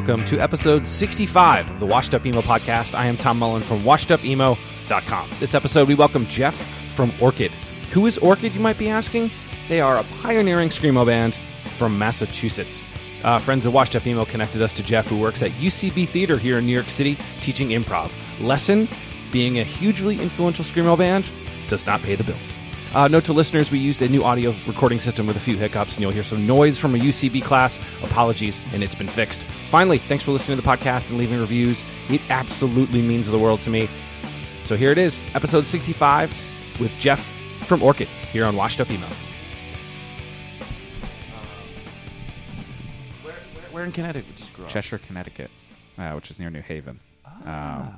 Welcome to episode 65 of the Washed Up Emo podcast. I am Tom Mullen from washedupemo.com. This episode, we welcome Geoff from Orchid. Who is Orchid, you might be asking? They are a pioneering Screamo band from Massachusetts. Uh, friends of Washed Up Emo connected us to Geoff, who works at UCB Theater here in New York City teaching improv. Lesson being a hugely influential Screamo band does not pay the bills. Uh, note to listeners, we used a new audio recording system with a few hiccups, and you'll hear some noise from a UCB class. Apologies, and it's been fixed. Finally, thanks for listening to the podcast and leaving reviews. It absolutely means the world to me. So here it is, episode 65 with Geoff from Orchid here on Washed Up Emo. Where, where in Connecticut did you grow up? Cheshire, Connecticut, uh, which is near New Haven. Um,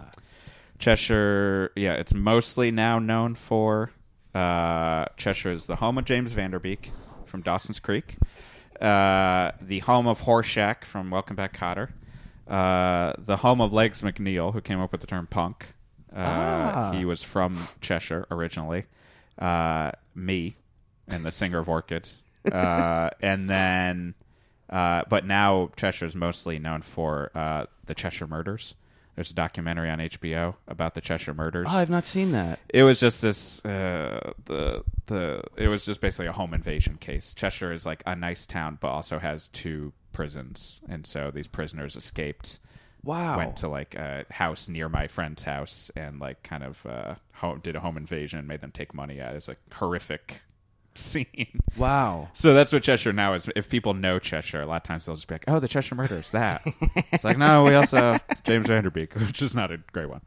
Cheshire, yeah, it's mostly now known for uh, Cheshire is the home of James Van Der Beek from Dawson's Creek, uh, the home of Horshack from Welcome Back, Kotter, uh, the home of Legs McNeil, who came up with the term punk. Uh, He was from Cheshire originally. Uh, me, and the singer of Orchid, uh, and then, uh, but now Cheshire is mostly known for uh, the Cheshire Murders. There's a documentary on HBO about the Cheshire Murders Oh, I've not seen that. it was just this uh, the the it was just basically a home invasion case. Cheshire is like a nice town, but also has two prisons, and so these prisoners escaped. Wow. Went to like a house near my friend's house and like kind of uh, home, did a home invasion, and made them take money out. It's a horrific scene. Wow. So that's what Cheshire now is. If people know Cheshire, a lot of times they'll just be like, "Oh, the Cheshire Murders." That it's like, no, we also have James Van Der Beek, which is not a great one.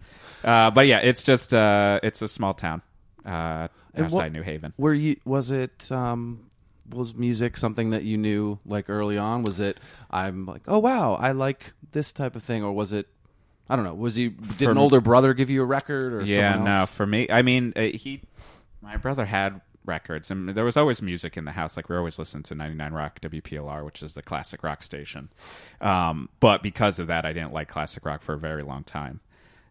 Uh, but yeah, it's just uh, it's a small town uh, outside what- New Haven. Were you? Was it? Um, was music something that you knew like early on? Was it? I'm like, oh wow, I like this type of thing, or was it? I don't know. Was he? Did For an me- older brother give you a record, or Yeah, no, for me, I mean, uh, he, my brother had records, and there was always music in the house. Like we always listened to 99 Rock WPLR, which is the classic rock station. Um, but because of that, I didn't like classic rock for a very long time.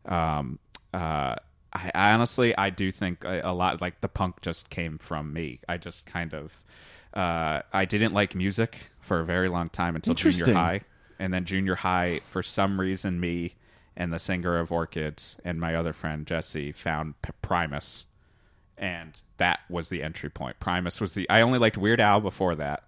Um, uh, I, I honestly, I do think a, a lot like the punk just came from me. I just kind of, uh, I didn't like music for a very long time until junior high, and then junior high, for some reason, me and the singer of Orchids and my other friend Jesse found P- Primus, and that was the entry point. Primus was the I only liked Weird Al before that,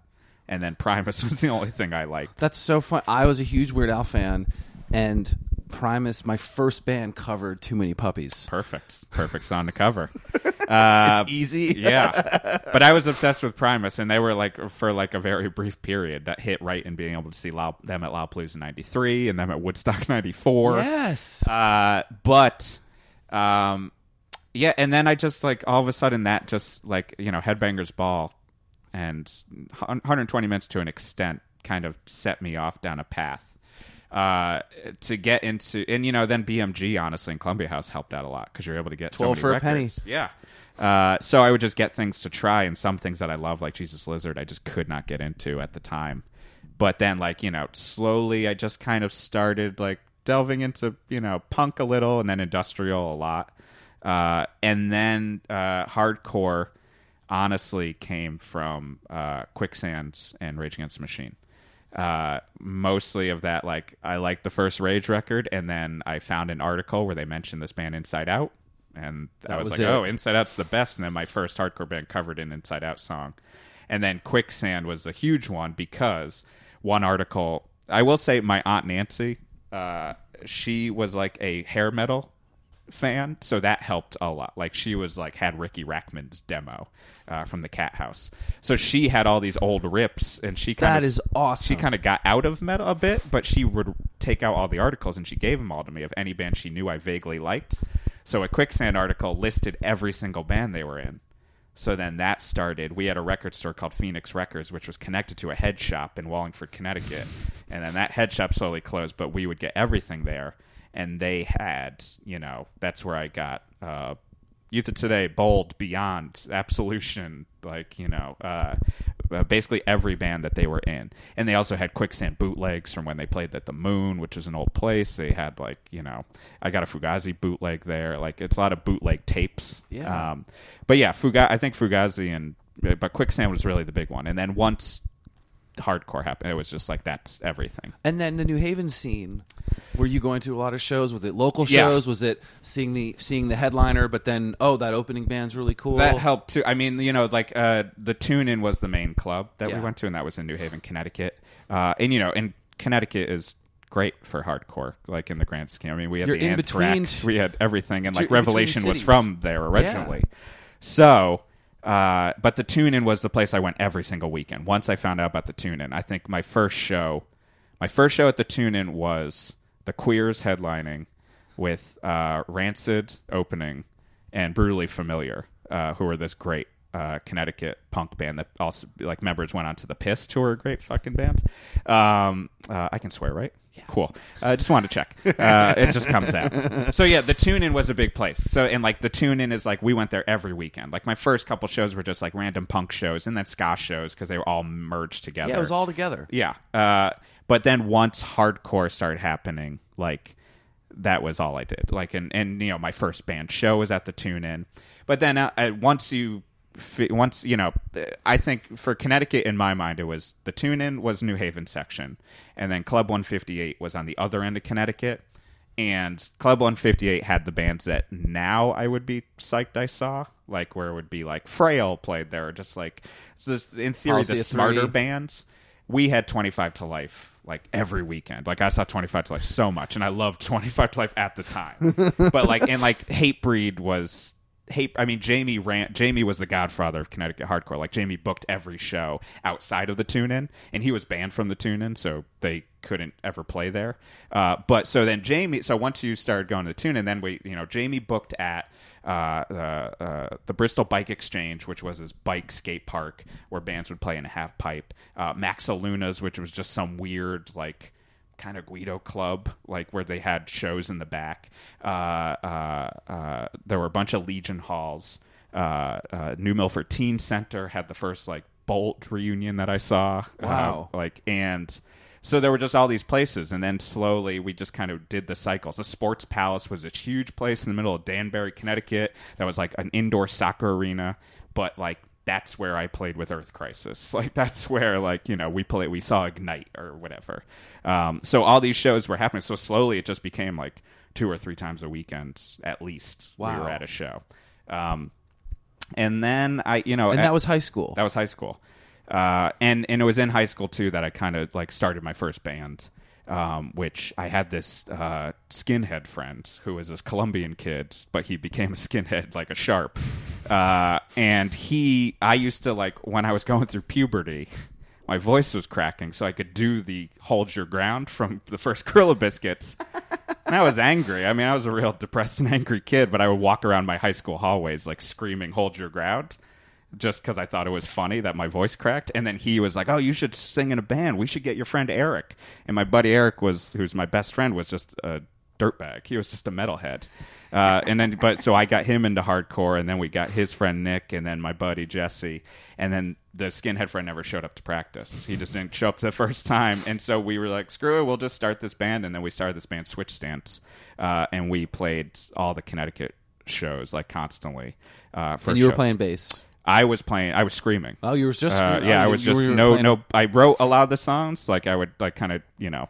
and then Primus was the only thing I liked. That's so fun. I was a huge Weird Al fan, and Primus, my first band, covered "Too Many Puppies." perfect, perfect song to cover. Uh, It's easy. yeah, but I was obsessed with Primus, and they were like for like a very brief period that hit right in being able to see Loud, them at Lollapalooza '93 and them at Woodstock '94. Yes. Uh, but um, yeah, and then I just like all of a sudden that just like you know Headbangers Ball and 120 minutes to an extent kind of set me off down a path uh, to get into and you know then BMG honestly and Columbia House helped out a lot because you're able to get so 12 many for a penny. Yeah. Uh, so I would just get things to try, and some things that I love, like Jesus Lizard, I just could not get into at the time. but then like you know slowly I just kind of started like delving into you know punk a little and then industrial a lot, uh, and then uh, hardcore honestly came from uh, Quicksands and Rage Against the Machine. Uh, mostly of that, like I liked the first Rage record, and then I found an article where they mentioned this band Inside Out, and I was, was like, it. "Oh, Inside Out's the best." And then my first hardcore band covered an Inside Out song, and then Quicksand was a huge one because one article. I will say, my aunt Nancy, uh, she was like a hair metal fan, so that helped a lot. Like she was like had Riki Rachtman's demo uh, from the Cat House, so she had all these old rips, and she kind That of is awesome. She kind of got out of metal a bit, but she would take out all the articles and she gave them all to me of any band she knew I vaguely liked. So a Quicksand article listed every single band they were in. So then that started. We had a record store called Phoenix Records, which was connected to a head shop in Wallingford, Connecticut. And then that head shop slowly closed, but we would get everything there. And they had, you know, that's where I got uh, Youth of Today, Bold, Beyond, Absolution, like, you know, uh, uh, basically every band that they were in. And they also had Quicksand bootlegs from when they played at the Moon, which was an old place. They had, like, you know, I got a Fugazi bootleg there. Like, it's a lot of bootleg tapes. Yeah. Um, but yeah, Fugazi, I think Fugazi and but Quicksand was really the big one. And then once hardcore happened, it was just like that's everything. And then the New Haven scene. Were you going to a lot of shows? Was it local Yeah. shows? Was it seeing the seeing the headliner? But then, oh, that opening band's really cool. That helped too. I mean, you know, like uh, the Tune Inn was the main club that Yeah. we went to, and that was in New Haven, Connecticut. Uh, and you know, and Connecticut is great for hardcore, like in the grand scheme. I mean, we had You're the in Anthrax, between- we had everything, and You're like in between Revelation was cities. from there originally. So, uh, but the Tune Inn was the place I went every single weekend. Once I found out about the Tune Inn, I think my first show, my first show at the Tune Inn was the Queers headlining with uh, Rancid opening and Brutally Familiar, uh, who were this great uh, Connecticut punk band that also like members went on to the Piss tour, a great fucking band. Um, uh, I can swear, right? Yeah. Cool. I uh, just wanted to check. Uh, it just comes out. So yeah, the tune in was a big place. So and like the tune in is like we went there every weekend. Like my first couple shows were just like random punk shows and then ska shows because they were all merged together. yeah, it was all together. Yeah. Uh, but then once hardcore started happening, like that was all I did. Like, and and you know, my first band show was at the Tune Inn. But then uh, once you, once you know, I think for Connecticut, in my mind, it was the Tune Inn was New Haven section, and then Club One Fifty Eight was on the other end of Connecticut. And Club 158 had the bands that now I would be psyched I saw, like where it would be like Frail played there, just like so this, in theory the smarter Three. bands. We had 25 to Life like every weekend. Like I saw 25 to Life so much, and I loved 25 to Life at the time. but like and like Hatebreed was I mean Jamie ran. Jamie was the godfather of Connecticut hardcore. Like Jamie booked every show outside of the Tune Inn, and he was banned from the Tune Inn, so they couldn't ever play there. Uh, but so then Jamie. So once you started going to the Tune Inn, then we you know Jamie booked at uh, the uh, the Bristol Bike Exchange, which was his bike skate park where bands would play in a half pipe. Uh, Max which was just some weird like kind of Guido club, like where they had shows in the back. Uh, uh, uh, there were a bunch of Legion halls. Uh, uh, New Milford Teen Center had the first like Bolt reunion that I saw. Wow. Uh, like and so there were just all these places and then slowly we just kind of did the cycles the sports palace was a huge place in the middle of danbury connecticut that was like an indoor soccer arena but like that's where i played with earth crisis. Like that's where like you know we play we saw ignite or whatever. Um, so all these shows were happening. So slowly it just became like two or three times a weekend at least we were at a show. Um, and then i you know And at- that was high school. that was high school, uh, and and it was in high school too that I kind of like started my first band, um, which I had this uh, skinhead friend who was this Colombian kid, but he became a skinhead like a sharp, uh, and he I used to like when I was going through puberty. My voice was cracking, so I could do the "Hold Your Ground" from the first Gorilla Biscuits. And I was angry. I mean, I was a real depressed and angry kid, but I would walk around my high school hallways like screaming "Hold your ground," just because I thought it was funny that my voice cracked. And then he was like, "Oh, you should sing in a band. We should get your friend Eric." And my buddy Eric was, who's my best friend, was just a dirtbag. He was just a metalhead. Uh, and then, but so I got him into hardcore, and then we got his friend Nick, and then my buddy Jesse, and then the skinhead friend never showed up to practice. He just didn't show up the first time, and so we were like, "Screw it, we'll just start this band." And then we started this band, Switch Stance, uh, and we played all the Connecticut shows like constantly. Uh, for And you were playing bass. I was playing. I was screaming. Oh, you were just Uh, oh, yeah, I was just no playing- no. I wrote a lot of the songs. Like I would like kind of you know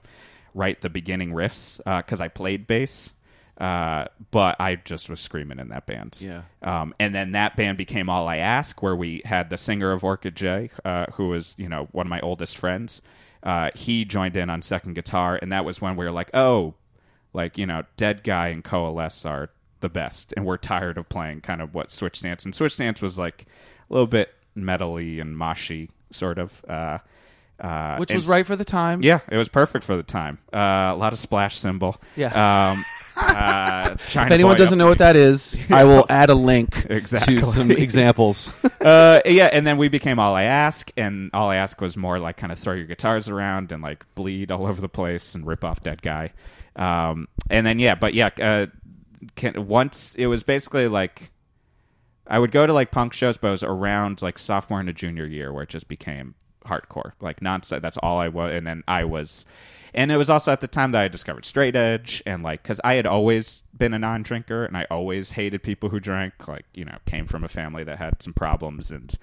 write the beginning riffs because I played bass. Uh, but I just was screaming in that band. Yeah. Um, and then that band became All I Ask, where we had the singer of Orchid J, uh, who was you know one of my oldest friends. Uh, he joined in on second guitar, and that was when we were like, oh, like you know, Dead Guy and Coalesce are the best, and we're tired of playing kind of what Switch Stance and Switch Stance was like a little bit metally and moshy sort of. Uh, which was right for the time. yeah, it was perfect for the time. Uh, a lot of splash cymbal. Yeah. Um, uh, If anyone doesn't know what that is, I will add a link Exactly. to some examples. uh, yeah, and then we became All I Ask, and All I Ask was more like kind of throw your guitars around and like bleed all over the place and rip off Dead Guy. Um, and then yeah, but yeah, uh, can, once it was basically like I would go to like punk shows, but it was around like sophomore and a junior year where it just became hardcore, like nonstop. That's all I was, and then I was. And it was also at the time that I discovered straight edge, and like, because I had always been a non drinker, and I always hated people who drank. Like, you know, came from a family that had some problems, and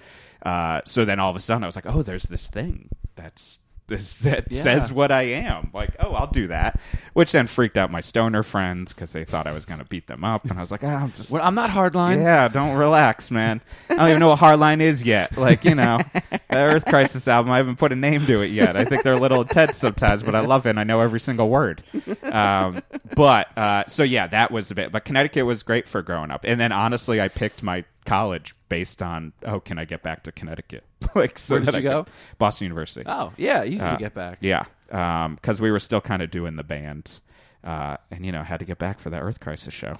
uh, so then all of a sudden I was like, oh, there's this thing that's this that Yeah. says what I am. Like, oh, I'll do that, which then freaked out my stoner friends because they thought I was going to beat them up, and I was like, ah, I'm just Well, I'm not hardline. yeah, don't relax, man. I don't even know what Hardline is yet. Like, you know, the Earth Crisis album, I haven't put a name to it yet. I think they're a little intense sometimes, but I love it and I know every single word. Um, but, uh, so yeah, that was a bit. But Connecticut was great for growing up. And then honestly, I picked my college based on, oh, can I get back to Connecticut? like, so Where did that you I go? Boston University. Oh, yeah, easy Uh, to get back. Yeah, because we were still kind of doing the band. Uh, and you know had to get back for that Earth Crisis show.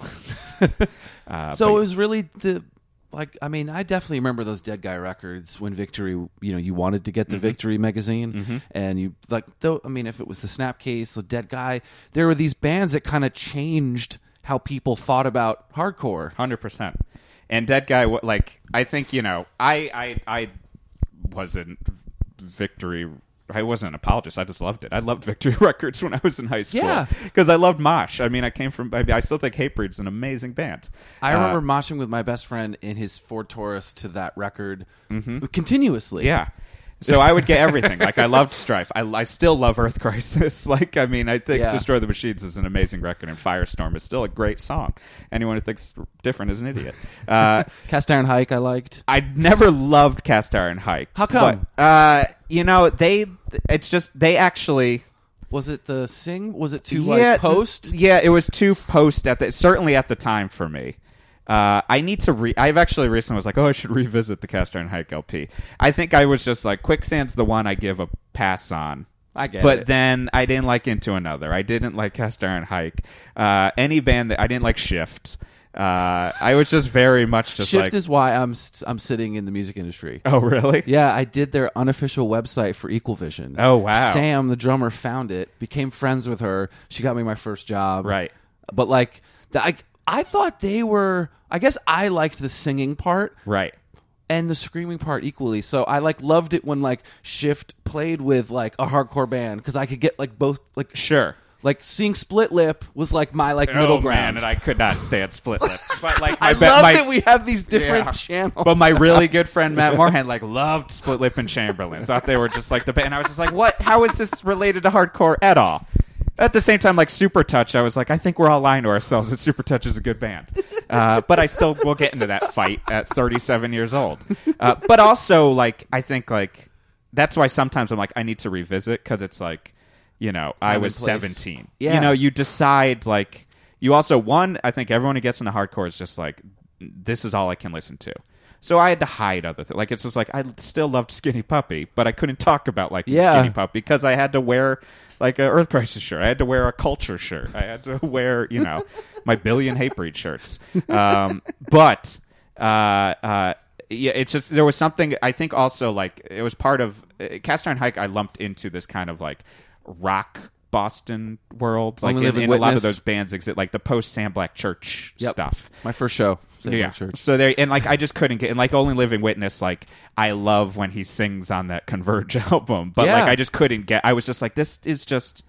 uh, so but- it was really the like I mean I definitely remember those Dead Guy records when Victory you know you wanted to get the Victory magazine and you like though I mean if it was the Snapcase the Dead Guy there were these bands that kind of changed how people thought about hardcore. Hundred percent. And Dead Guy, like I think you know, I I I wasn't Victory. I wasn't an apologist. I just loved it. I loved Victory Records when I was in high school. Yeah. because I loved Mosh. I mean, I came from. I, still think Hatebreed's an amazing band. I Uh, remember moshing with my best friend in his Ford Taurus to that record continuously. Yeah. So I would get everything. like I loved Strife. I, I still love Earth Crisis. Like I mean, I think Yeah. Destroy the Machines is an amazing record, and Firestorm is still a great song. Anyone who thinks different is an idiot. Uh, Cast Iron Hike I liked. I never loved Cast Iron Hike. How come? But, uh, you know, they. It's just they actually. Was it the sing? Was it too yeah, like post? Yeah, it was too post at the certainly at the time for me. Uh, I need to re. I've actually recently was like, oh, I should revisit the Cast Iron Hike LP. I think I was just like, Quicksand's the one I give a pass on. I get but it. then I didn't like Into Another. I didn't like Cast Iron Hike. Uh, any band that I didn't like Shift. Uh, I was just very much just Shift like, is why I'm I'm sitting in the music industry. oh really? Yeah, I did their unofficial website for Equal Vision. Oh, wow. Sam, the drummer, found it, became friends with her. She got me my first job. Right. But like, the, I I thought they were. I guess I liked the singing part Right. and the screaming part equally. So I like loved it when like Shift played with like a hardcore band because I could get like both like Sure. like seeing Split Lip was like my like oh, middle oh, ground. Man, and I could not stand split lip. But like, my I be- love my, that we have these different Yeah. channels. But my really good friend Matt Moorhan like loved Split Lip and Chamberlain. Thought they were just like the band. I was just like, what? How is this related to hardcore at all? At the same time, like Super Touch, I was like, I think we're all lying to ourselves that Super Touch is a good band. Uh, but I still will get into that fight at 37 years old. Uh, but also, like, I think like that's why sometimes I'm like, I need to revisit because it's like, you know, I was place. 17. Yeah. You know, you decide like you also one. I think everyone who gets into hardcore is just like, this is all I can listen to. So I had to hide other things. Like it's just like I still loved Skinny Puppy, but I couldn't talk about like Yeah. Skinny Puppy because I had to wear like a Earth Crisis shirt. I had to wear a Culture shirt. I had to wear you know my billion Hatebreed shirts. Um, but uh, uh, yeah, it's just there was something. I think also like it was part of uh, Cast Iron Hike. I lumped into this kind of like rock Boston world. Like in, in a lot of those bands exist, like the post Sam Black Church Yep. stuff. My first show. St. Yeah. Church. So there, and like I just couldn't get, and like Only Living Witness, like I love when he sings on that Converge album, but Yeah. like I just couldn't get. I was just like, this is just.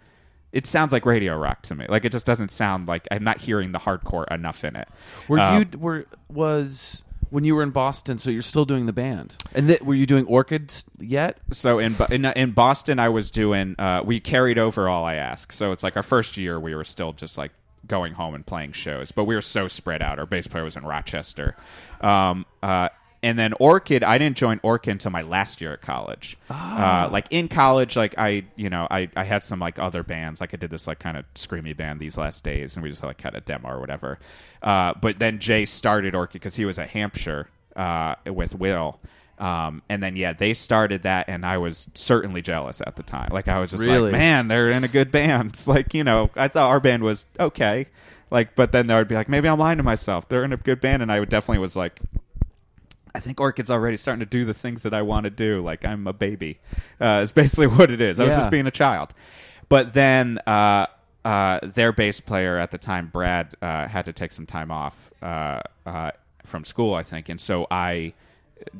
It sounds like radio rock to me. Like it just doesn't sound like I'm not hearing the hardcore enough in it. Were Um, you were was when you were in Boston? So you're still doing the band, and th- were you doing Orchids yet? so in in, in Boston, I was doing. Uh, we carried over all I ask. So it's like our first year, we were still just like going home and playing shows, but we were so spread out. Our bass player was in Rochester, um, uh, and then Orchid. I didn't join Orchid until my last year at college. Uh, like in college, like I, you know, I I had some like other bands. Like I did this like kind of screamy band these last days, and we just like had a demo or whatever. Uh, but then Jay started Orchid because he was at Hampshire uh, with Will. Um, and then yeah, they started that, and I was certainly jealous at the time. Like I was just Really? like, man, they're in a good band. Like you know, I thought our band was okay. Like, but then I would be like, maybe I'm lying to myself. They're in a good band, and I would definitely was like, I think Orchid's already starting to do the things that I want to do. Like I'm a baby. Uh, is basically what it is. I was just being a child. But then uh, uh, their bass player at the time, Brad, uh, had to take some time off uh, uh, from school, I think, and so I,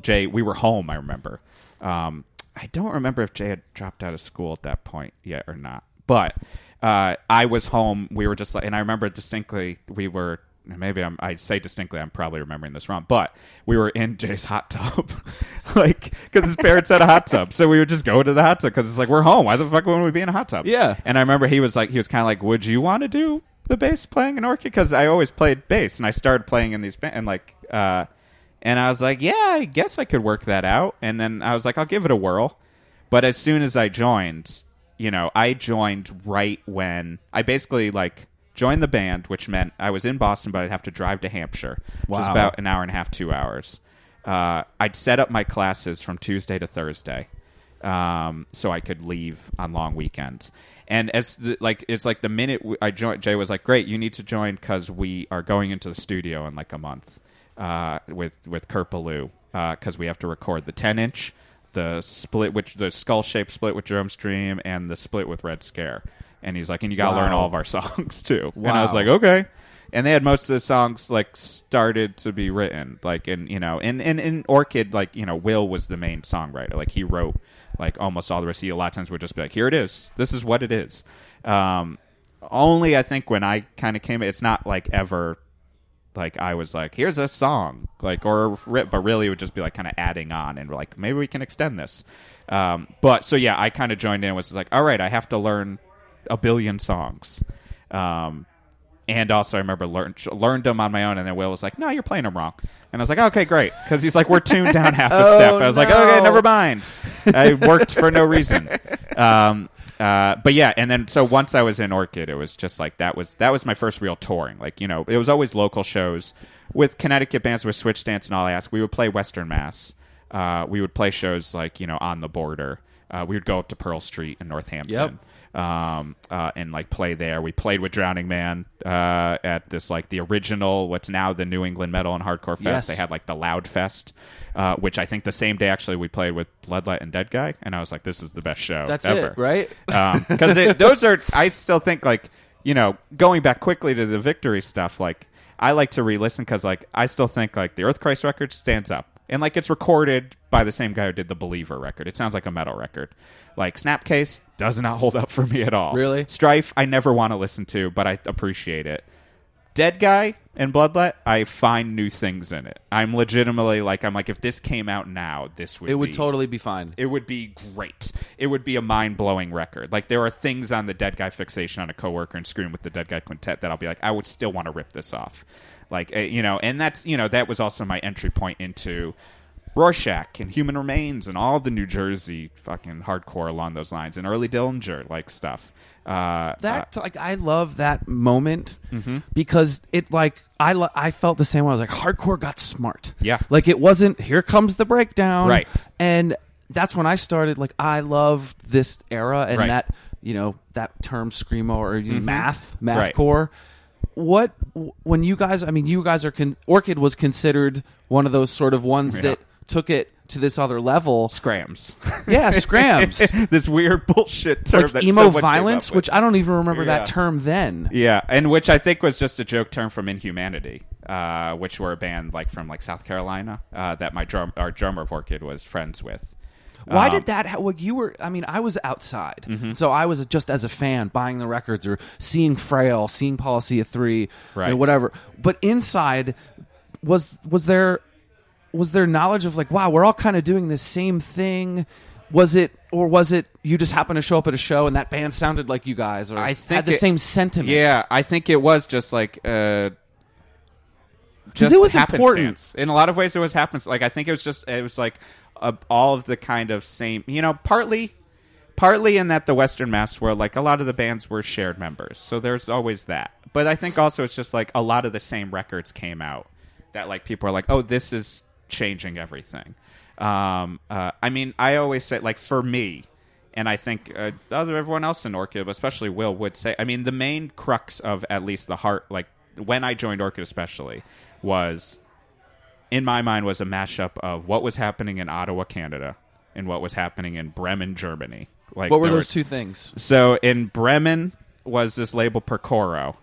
Jay, we were home. I remember. Um, I don't remember if Jay had dropped out of school at that point yet or not, but uh, I was home. We were just like, and I remember distinctly. We were maybe I'm, I say distinctly. I'm probably remembering this wrong, but we were in Jay's hot tub, like because his parents had a hot tub, so we would just go to the hot tub because it's like we're home. Why the fuck wouldn't we be in a hot tub? Yeah. And I remember he was like, he was kind of like, "Would you want to do the bass playing in Orchid?" Because I always played bass, and I started playing in these ba- and like, uh, and I was like, "Yeah, I guess I could work that out." And then I was like, "I'll give it a whirl." But as soon as I joined, you know, I joined right when I basically like joined the band, which meant I was in Boston, but I'd have to drive to Hampshire, which is about an hour and a half, two hours. Uh, I'd set up my classes from Tuesday to Thursday, um, so I could leave on long weekends. And as the, like, it's like the minute I joined, Jay was like, "Great, you need to join because we are going into the studio in like a month uh, with with Kurt Ballou because we have to record the ten inch." the split which the skull shaped split with Jeromes Dream and the split with Red Scare. And he's like, and you gotta Wow. learn all of our songs too. And I was like, okay. And they had most of the songs like started to be written. Like and you know, and in, in Orchid, like, you know, Will was the main songwriter. Like he wrote like almost all the rest. He a lot of times would just be like, Here it is. This is what it is. Um only I think when I kind of came it's not like ever like I was like, here's a song, like or rip but really it would just be like kind of adding on and like maybe we can extend this. Um, but so yeah, I kind of joined in. and Was like, all right, I have to learn a billion songs. Um, and also, I remember learned learned them on my own, and then Will was like, "No, you're playing them wrong." And I was like, "Okay, great," because he's like, "We're tuned down half a step." I was like, "Okay, never mind." I worked for no reason. Um, uh, but yeah, and then so once I was in Orchid, it was just like that was that was my first real touring. Like you know, it was always local shows with Connecticut bands with Switch Stance and All I Ask. We would play Western Mass. Uh, we would play shows like you know on the border. Uh, we would go up to Pearl Street in Northampton Yep. Um, uh, and like play there. We played with Drowning Man uh, at this like the original, what's now the New England Metal and Hardcore Fest. Yes. They had like the Loud Fest, uh, which I think the same day actually we played with Bloodlet and Dead Guy, and I was like, this is the best show That's ever, it, right? Because those are, I still think like you know, going back quickly to the Victory stuff, like I like to re-listen because like I still think like the Earth Crisis record stands up. And like it's recorded by the same guy who did the Believer record. It sounds like a metal record. Like Snapcase does not hold up for me at all. Really? Strife, I never want to listen to, but I appreciate it. Dead Guy and Bloodlet, I find new things in it. I'm legitimately like, I'm like, if this came out now, this would It would be, totally be fine. it would be great. It would be a mind blowing record. Like there are things on the Dead Guy fixation on a coworker and screwing with the Dead Guy Quintet that I'll be like, I would still want to rip this off. Like uh, you know, and that's you know that was also my entry point into Rorschach and Human Remains and all the New Jersey fucking hardcore along those lines and early Dillinger like stuff. Uh, that like I love that moment Mm-hmm. because it like I lo- I felt the same way. I was like hardcore got smart. Yeah. like it wasn't here comes the breakdown. Right. and that's when I started. Like I love this era and Right. that you know that term screamo or know, math math Right. What when you guys? I mean, you guys are con- Orchid was considered one of those sort of ones Yeah. that took it to this other level. Scrams. Yeah, scrams. this weird bullshit term like that emo violence, which I don't even remember Yeah. that term then. Yeah, and which I think was just a joke term from Inhumanity, uh, which were a band like from like South Carolina uh, that my drum our drummer of Orchid was friends with. Why Um, did that? Ha- well, you were. I mean, I was outside, Mm-hmm. so I was just as a fan buying the records or seeing Frail, seeing Policy of Three, Right. or whatever. But inside, was was there was there knowledge of like, wow, we're all kind of doing the same thing? Was it, or was it you just happened to show up at a show and that band sounded like you guys, or I think had the it- same sentiment? Yeah, I think it was just like uh, just it was happenstance. In a lot of ways, it was happenstance. Like I think it was just it was like uh, all of the kind of same. You know, partly. Partly in that the Western Mass world, like a lot of the bands were shared members, so there's always that. But I think also it's just like a lot of the same records came out that like people are like, oh, this is changing everything. Um, uh, I mean, I always say like for me, and I think uh, other everyone else in Orchid, especially Will, would say. I mean, the main crux of at least the heart, like when I joined Orchid, especially, was in my mind was a mashup of what was happening in Ottawa, Canada, and what was happening in Bremen, Germany. Like, What were those were- two things? so in Bremen was this label Per Koro,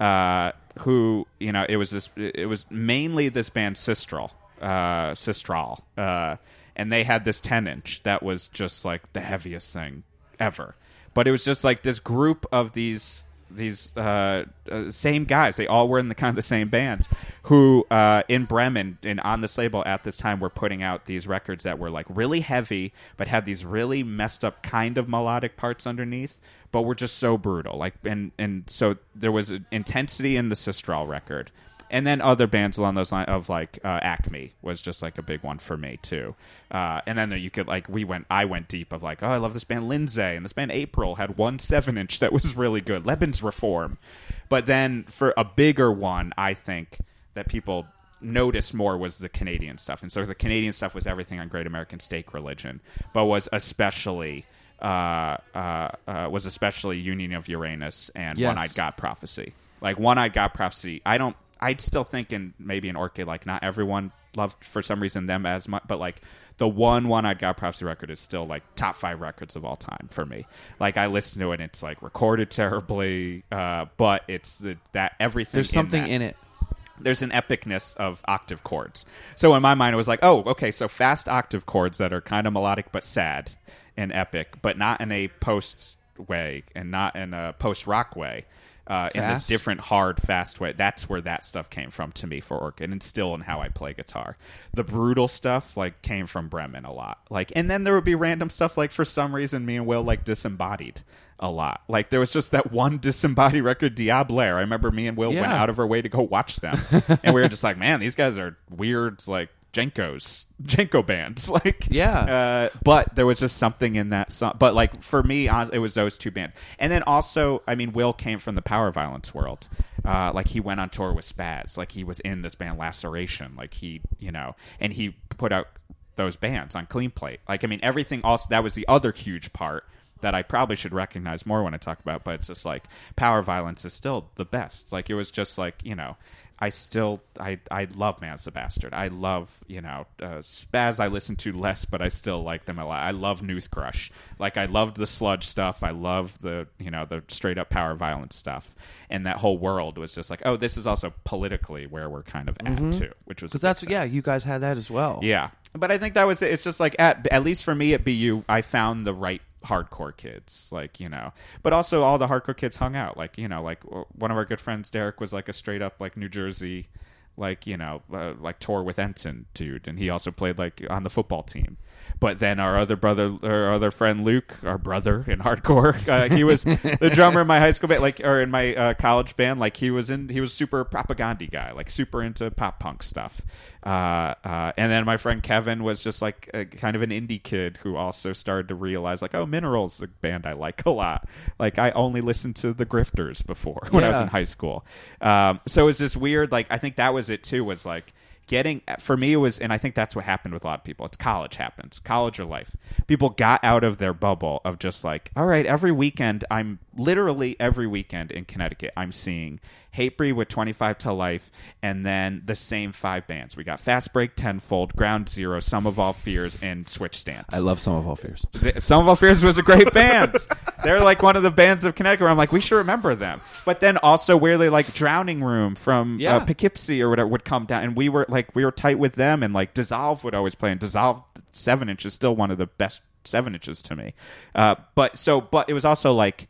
uh, who you know it was this it was mainly this band Systral, uh, Systral, uh, and they had this ten inch that was just like the heaviest thing ever. But it was just like this group of these these uh, uh, same guys. They all were in the kind of the same bands who uh, in Bremen and on this label at this time were putting out these records that were like really heavy, but had these really messed up kind of melodic parts underneath, but were just so brutal. Like and and so there was an intensity in the Systral record. And then other bands along those lines of like uh, Acme was just like a big one for me too. Uh, and then you could like we went I went deep of like oh I love this band Lindsay and this band April had one seven inch that was really good Lebens Reform, but then for a bigger one I think that people noticed more was the Canadian stuff and so the Canadian stuff was everything on Great American Steak Religion, but was especially uh, uh, uh, was especially Union of Uranus and Yes. One Eyed God Prophecy. Like One Eyed God Prophecy, I don't. I'd still think in maybe in Orchid, like not everyone loved for some reason them as much, but like the one One Eyed God Prophecy record is still like top five records of all time for me. Like I listen to it, and it's like recorded terribly, uh, but it's the, that everything. There's something that in it. there's an epicness of octave chords. So in my mind, it was like, oh, okay, so fast octave chords that are kind of melodic but sad and epic, but not in a post way and not in a post rock way. Uh, in this different, hard, fast way. That's where that stuff came from to me for Orchid, and still in how I play guitar. The brutal stuff like came from Bremen a lot. Like, and then there would be random stuff like for some reason me and Will like disembodied a lot. Like there was just that one disembodied record, Diablerie. I remember me and Will went out of our way to go watch them, and we were just like, man, these guys are weird, like Jenkos, Jenko bands, like Yeah. Uh, but there was just something in that song. But like for me, it was those two bands, and then also, I mean, Will came from the power violence world. Uh, like he went on tour with Spaz, like he was in this band Laceration, like he, you know, and he put out those bands on Clean Plate. Like I mean, everything also that was the other huge part that I probably should recognize more when I talk about. But it's just like power violence is still the best. Like it was just like you know. I still I I love Man's the Bastard. I love you know uh, Spaz. I listen to less, but I still like them a lot. I love Noothgrush. Like I loved the sludge stuff. I love the you know the straight up power violence stuff. And that whole world was just like, oh, this is also politically where we're kind of at too, which was Because that's thing. yeah, you guys had that as well. Yeah, but I think that was. It's just like at at least for me at BU, I found the right hardcore kids, like you know. But also all the hardcore kids hung out, like you know, like one of our good friends, Derek, was like a straight up like New Jersey, like you know, uh, like tour with Ensign dude, and he also played like on the football team. But then our other brother, our other friend Luke, our brother in hardcore, uh, he was the drummer in my high school band, like or in my uh, college band. Like he was in, he was super propaganda guy, like super into pop punk stuff. Uh, uh, and then my friend Kevin was just like a, kind of an indie kid who also started to realize, like, oh, Minerals, the band I like a lot. Like I only listened to the Grifters before when I was in high school. Um, so it was this weird, like, I think that was it too. Was like getting for me it was and i think that's what happened with a lot of people it's college happens college or life people got out of their bubble of just like all right every weekend i'm literally every weekend in Connecticut, I'm seeing Hatebreed with 25 to Life, and then the same five bands. We got Fast Break, Tenfold, Ground Zero, Some of All Fears, and Switch Stance. I love some of all fears. Some of All Fears was a great band. They're like one of the bands of Connecticut. Where I'm like, we should remember them. But then also weirdly, like Drowning Room from Yeah. uh, Poughkeepsie or whatever would come down, and we were like, we were tight with them, and like Dissolve would always play, and Dissolve seven inch is still one of the best seven inches to me. Uh, but so, but it was also like,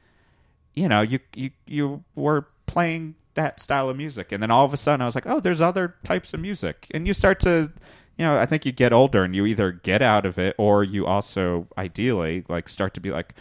you know, you you you were playing that style of music, and then all of a sudden, I was like, oh, there's other types of music, and you start to. You know, I think you get older and you either get out of it or you also ideally like start to be like,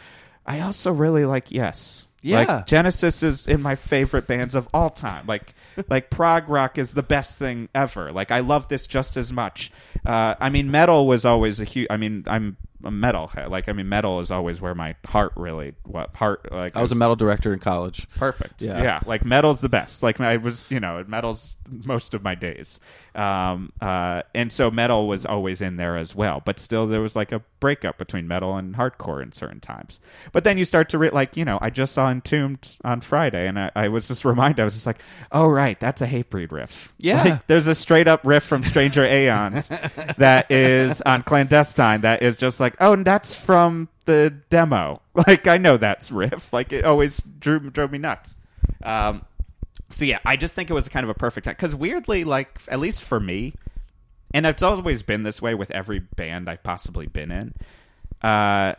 I also really like yes. Yeah. Like Genesis is in my favorite bands of all time. Like like prog rock is the best thing ever. Like I love this just as much. Uh, I mean, metal was always a huge. I mean, I'm metal head. Like I mean, metal is always where my heart really what heart like I was a metal director in college. perfect. Yeah. Yeah. like metal's the best. Like I was, you know, metal's most of my days. Um, uh, and so metal was always in there as well. But still, there was like a breakup between metal and hardcore in certain times. But then you start to re- like, you know, I just saw Entombed on Friday, and I, I was just reminded. I was just like, oh right, that's a Hatebreed riff. Yeah. Like, there's a straight up riff from Stranger Aeons that is on Clandestine. That is just like, oh, and that's from the demo. Like I know that's riff. Like it always drew drove me nuts. Um, so yeah, I just think it was kind of a perfect time because weirdly, like at least for me, and it's always been this way with every band I've possibly been in. Uh,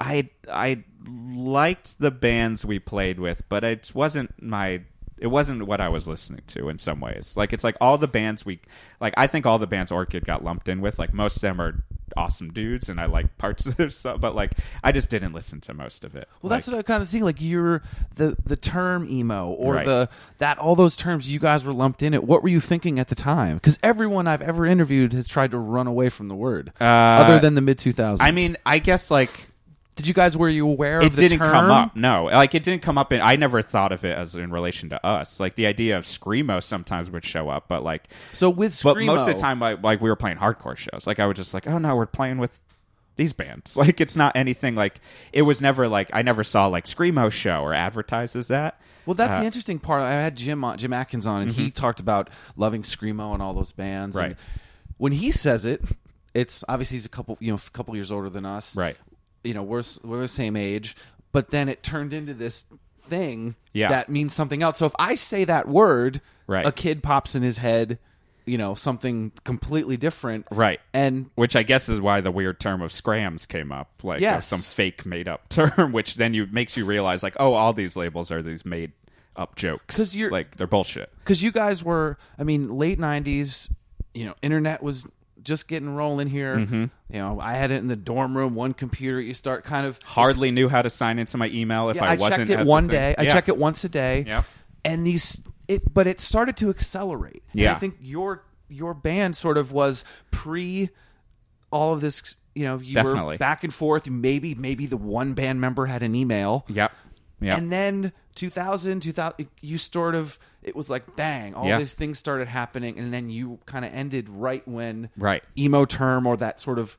I I liked the bands we played with, but it wasn't my it wasn't what I was listening to in some ways. Like it's like all the bands we like I think all the bands Orchid got lumped in with, like most of them are awesome dudes and I like parts of their stuff, but like I just didn't listen to most of it. Well, that's what I kind of seeing. Like you're the the term emo or Right. the that all those terms you guys were lumped in it. What were you thinking at the time? Because everyone I've ever interviewed has tried to run away from the word, Uh, other than the mid 2000s. I mean, I guess like did you guys were you aware it of the didn't term? come up. No, like it didn't come up. In, I never thought of it as in relation to us. Like the idea of screamo sometimes would show up, but like, So with but most of the time, like, like we were playing hardcore shows. Like I was just like, oh no, we're playing with these bands. Like it's not anything like it was never like I never saw like screamo show or advertises that. Well, that's Uh, the interesting part. I had Jim on, Jim Adkins on, and he talked about loving screamo and all those bands. and Right. when he says it, it's obviously he's a couple, you know, a couple years older than us. Right. You know, we're we're the same age, but then it turned into this thing Yeah. that means something else. So if I say that word, Right. a kid pops in his head, you know, something completely different. Right. And Which I guess is why the weird term of scrams came up, like Yes. some fake made up term, which then you makes you realize like, oh, all these labels are these made up jokes. Cuz you're- like they're bullshit. because you guys were, I mean, late '90s. You know, internet was just getting rolling here. Mm-hmm. You know, I had it in the dorm room, one computer. You start kind of Hardly knew how to sign into my email if Yeah, I, I, wasn't. checked it one day. I Yeah. check it once a day. Yeah, And these it but it started to accelerate. And Yeah. I think your your band sort of was pre all of this you know, you Definitely. were back and forth. Maybe maybe the one band member had an email. Yep. And then 2000, 2000, you sort of, it was like bang, all Yeah. these things started happening. And then you kind of ended right when Right. emo term or that sort of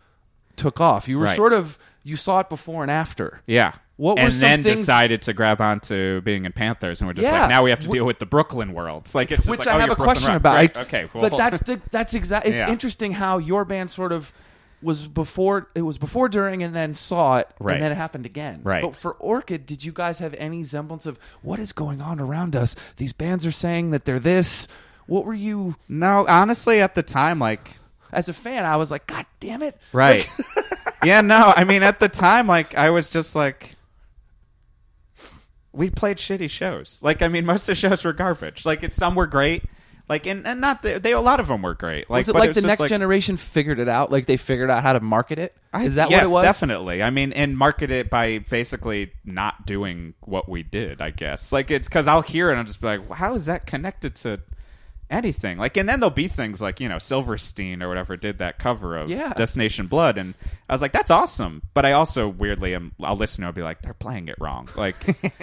took off. You were Right. sort of, you saw it before and after. Yeah. What were and some then things- decided to grab onto being in Panthers, and we're just Yeah. like, now we have to Wh- deal with the Brooklyn world. It's like it's just which like, oh, I oh, have you're a Brooklyn question rock. about. Right. I- okay, well, but that's the that's exactly. It's Yeah. interesting how your band sort of was before. It was before, during, and then saw it, Right. and then it happened again. Right. But for Orchid, did you guys have any semblance of what is going on around us? These bands are saying that they're this. What were you no. Honestly, at the time, like as a fan? I was like, God damn it! Right. yeah, no, I mean at the time like I was just like we played shitty shows. Like I mean most of the shows were garbage. Like it's some were great. Like and, and not the, they a lot of them were great. Like was it like the next like, generation figured it out? Like they figured out how to market it? I- that yes, what it was? Definitely. I mean, and market it by basically not doing what we did. I guess. Like it's because I'll hear it and I'll just be like, well, how is that connected to anything? Like, and then there'll be things like you know Silverstein or whatever did that cover of Yeah. Destination Blood, and I was like, that's awesome. But I also weirdly am. I'll listen and I'll be like, they're playing it wrong. Like,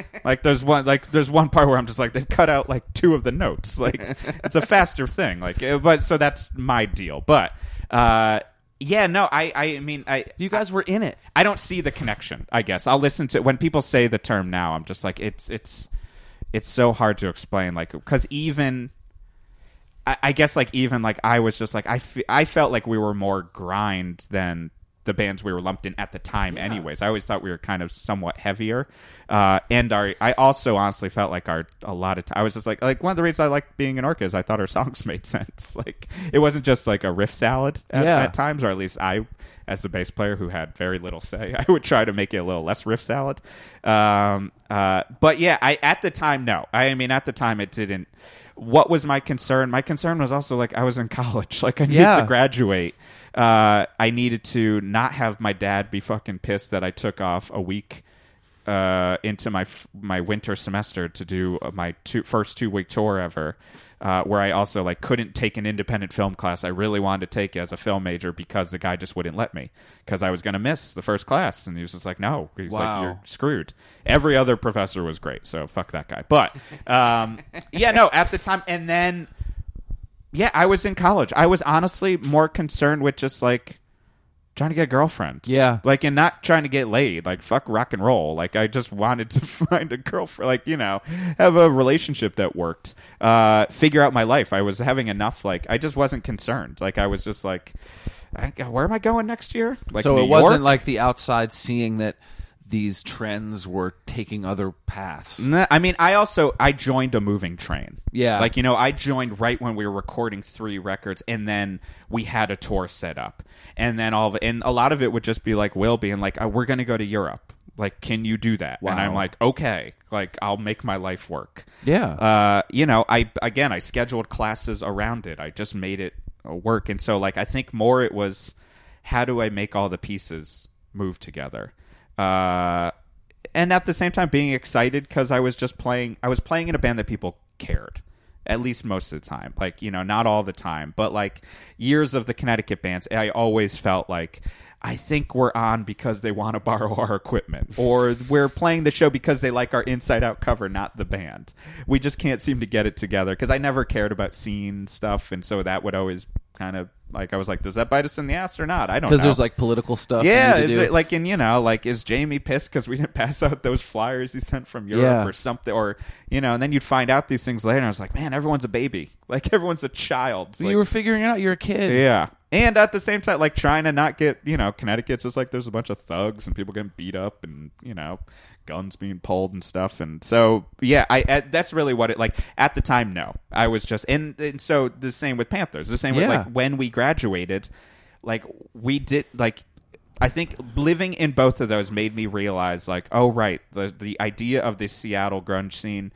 like there's one like there's one part where I'm just like they've cut out like two of the notes. Like it's a faster thing. Like, uh, but so that's my deal. But. uh yeah, no, I, I mean, I, You guys were in it. I don't see the connection. I guess I'll listen to when people say the term now. I'm just like it's it's it's so hard to explain. Like because even I, I guess like even like I was just like I I felt like we were more grind than the bands we were lumped in at the time. Anyways, I always thought we were kind of somewhat heavier. Uh, and our I also honestly felt like our a lot of time I was just like like one of the reasons I liked being in Orca is I thought our songs made sense. Like it wasn't just like a riff salad at, Yeah. at times, or at least I, as the bass player who had very little say, I would try to make it a little less riff salad. Um, uh, but yeah, I at the time, no. I mean, at the time, it didn't. What was my concern? My concern was also like I was in college, like I needed Yeah. to graduate. Uh, I needed to not have my dad be fucking pissed that I took off a week uh, into my f- my winter semester to do uh, my two, first two week tour ever, uh, where I also like couldn't take an independent film class I really wanted to take as a film major because the guy just wouldn't let me because I was going to miss the first class and he was just like no he's Wow. like you're screwed. Every other professor was great, so fuck that guy. But um, yeah, no, at the time, and then yeah, I was in college. I was honestly more concerned with just like trying to get a girlfriend. Yeah. Like, and not trying to get laid. Like, fuck rock and roll. Like, I just wanted to find a girlfriend, like, you know, have a relationship that worked, uh, figure out my life. I was having enough, like, I just wasn't concerned. Like, I was just like, I, where am I going next year? Like, so New it wasn't York? like the outside seeing that these trends were taking other paths. Nah, I mean, I also I joined a moving train. Yeah. like you know, I joined right when we were recording three records, and then we had a tour set up, and then all of and a lot of it would just be like Will being like, oh, "We're going to go to Europe. Like, can you do that?" And I'm like, "Okay, like I'll make my life work." Yeah. Uh, you know, I again, I scheduled classes around it. I just made it uh, work, and so like I think more it was how do I make all the pieces move together, uh, and at the same time being excited because I was just playing. I was playing in a band that people cared. At least most of the time, like you know, not all the time, but like years of the Connecticut bands, I always felt like I think we're on because they want to borrow our equipment, or we're playing the show because they like our inside out cover, not the band. We just can't seem to get it together because I never cared about scene stuff, and so that would always kind of like I was like, does that bite us in the ass or not? I don't know. Because there's like political stuff. Yeah, is do. it like in you know like is Jamie pissed because we didn't pass out those flyers he sent from Europe Yeah. or something or you know and then you'd find out these things later and I was like man everyone's a baby like everyone's a child It's you were figuring out. You're a kid. yeah and at the same time like trying to not get you know Connecticut's just like there's a bunch of thugs and people getting beat up and you know guns being pulled and stuff and so yeah I, I that's really what it like at the time no I was just and, and so the same with Panthers the same with Yeah. like when we graduated like we did like I think living in both of those made me realize like oh right the the idea of the Seattle grunge scene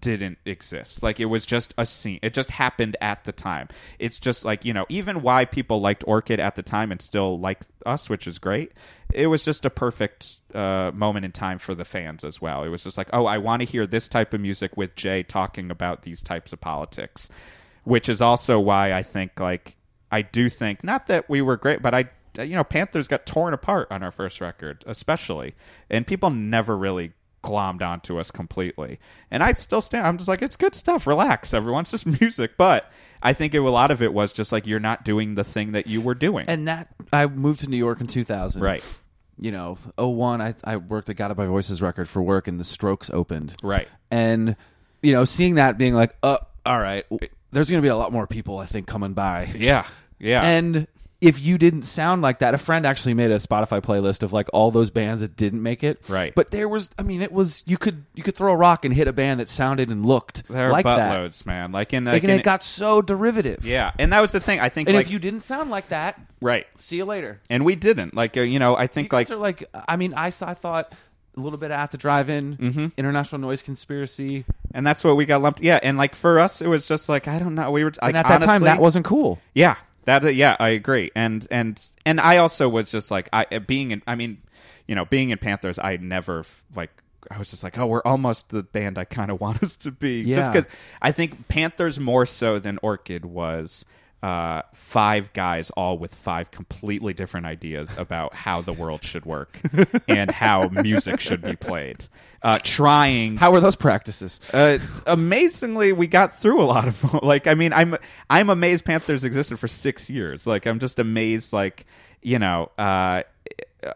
didn't exist. Like it was just a scene. It just happened at the time. It's just like, you know, even why people liked Orchid at the time and still like us, which is great. It was just a perfect uh, moment in time for the fans as well. It was just like, oh, I want to hear this type of music with Jay talking about these types of politics, which is also why I think like I do think not that we were great, but I you know Panthers got torn apart on our first record, especially, and people never really glommed onto us completely. And I'd still stand. I'm just like, it's good stuff. Relax, everyone. It's just music. But I think it, a lot of it was just like you're not doing the thing that you were doing. And that I moved to New York in 2000. right, You know, 01, I I worked at Guided by Voices record for work, and the Strokes opened. right. And you know, seeing that, being like, uh, all right, there's going to be a lot more people I think coming by. Yeah, yeah. And if you didn't sound like that, a friend actually made a Spotify playlist of like all those bands that didn't make it. Right. But there was, I mean, it was you could you could throw a rock and hit a band that sounded and looked there are like that. buttloads, man. Like in Like, like and in, it got so derivative. yeah, and that was the thing. I think And like if you didn't sound like that, right, see you later. and we didn't. Like uh, you know, I think like are like, I mean, I, I thought a little bit at the drive-in, Mm-hmm. international noise conspiracy, and that's what we got lumped. Yeah, and like for us, it was just like I don't know. We were like, and at that time, that wasn't cool. Yeah, that uh, yeah, I agree. And and and I also was just like I uh, being in. I mean, you know, being in Panthers, I never like. I was just like, oh, we're almost the band I kind of want us to be. Just because I think Panthers more so than Orchid was uh, five guys all with five completely different ideas about how the world should work and how music should be played. Uh, trying How were those practices? uh, amazingly, we got through a lot of them. Like, I mean, I'm I'm amazed Panthers existed for six years. Like, I'm just amazed. Like, you know, uh,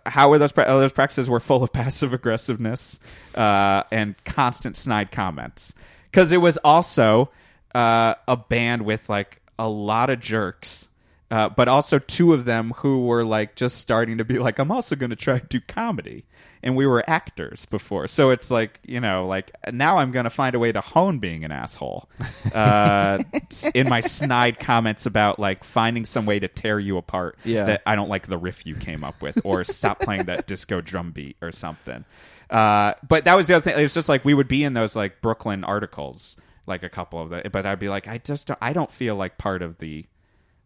how were those pra- uh, those practices were full of passive aggressiveness uh, and constant snide comments because it was also uh, a band with like a lot of jerks. Uh, but also two of them who were like just starting to be like, I'm also going to try to do comedy, and we were actors before, so it's like you know, like now I'm going to find a way to hone being an asshole uh, in my snide comments about like finding some way to tear you apart. Yeah. that I don't like the riff you came up with, or stop playing that disco drum beat or something. Uh, but that was the other thing. It's just like we would be in those like Brooklyn articles, like a couple of them. But I'd be like, I just don't, I don't feel like part of the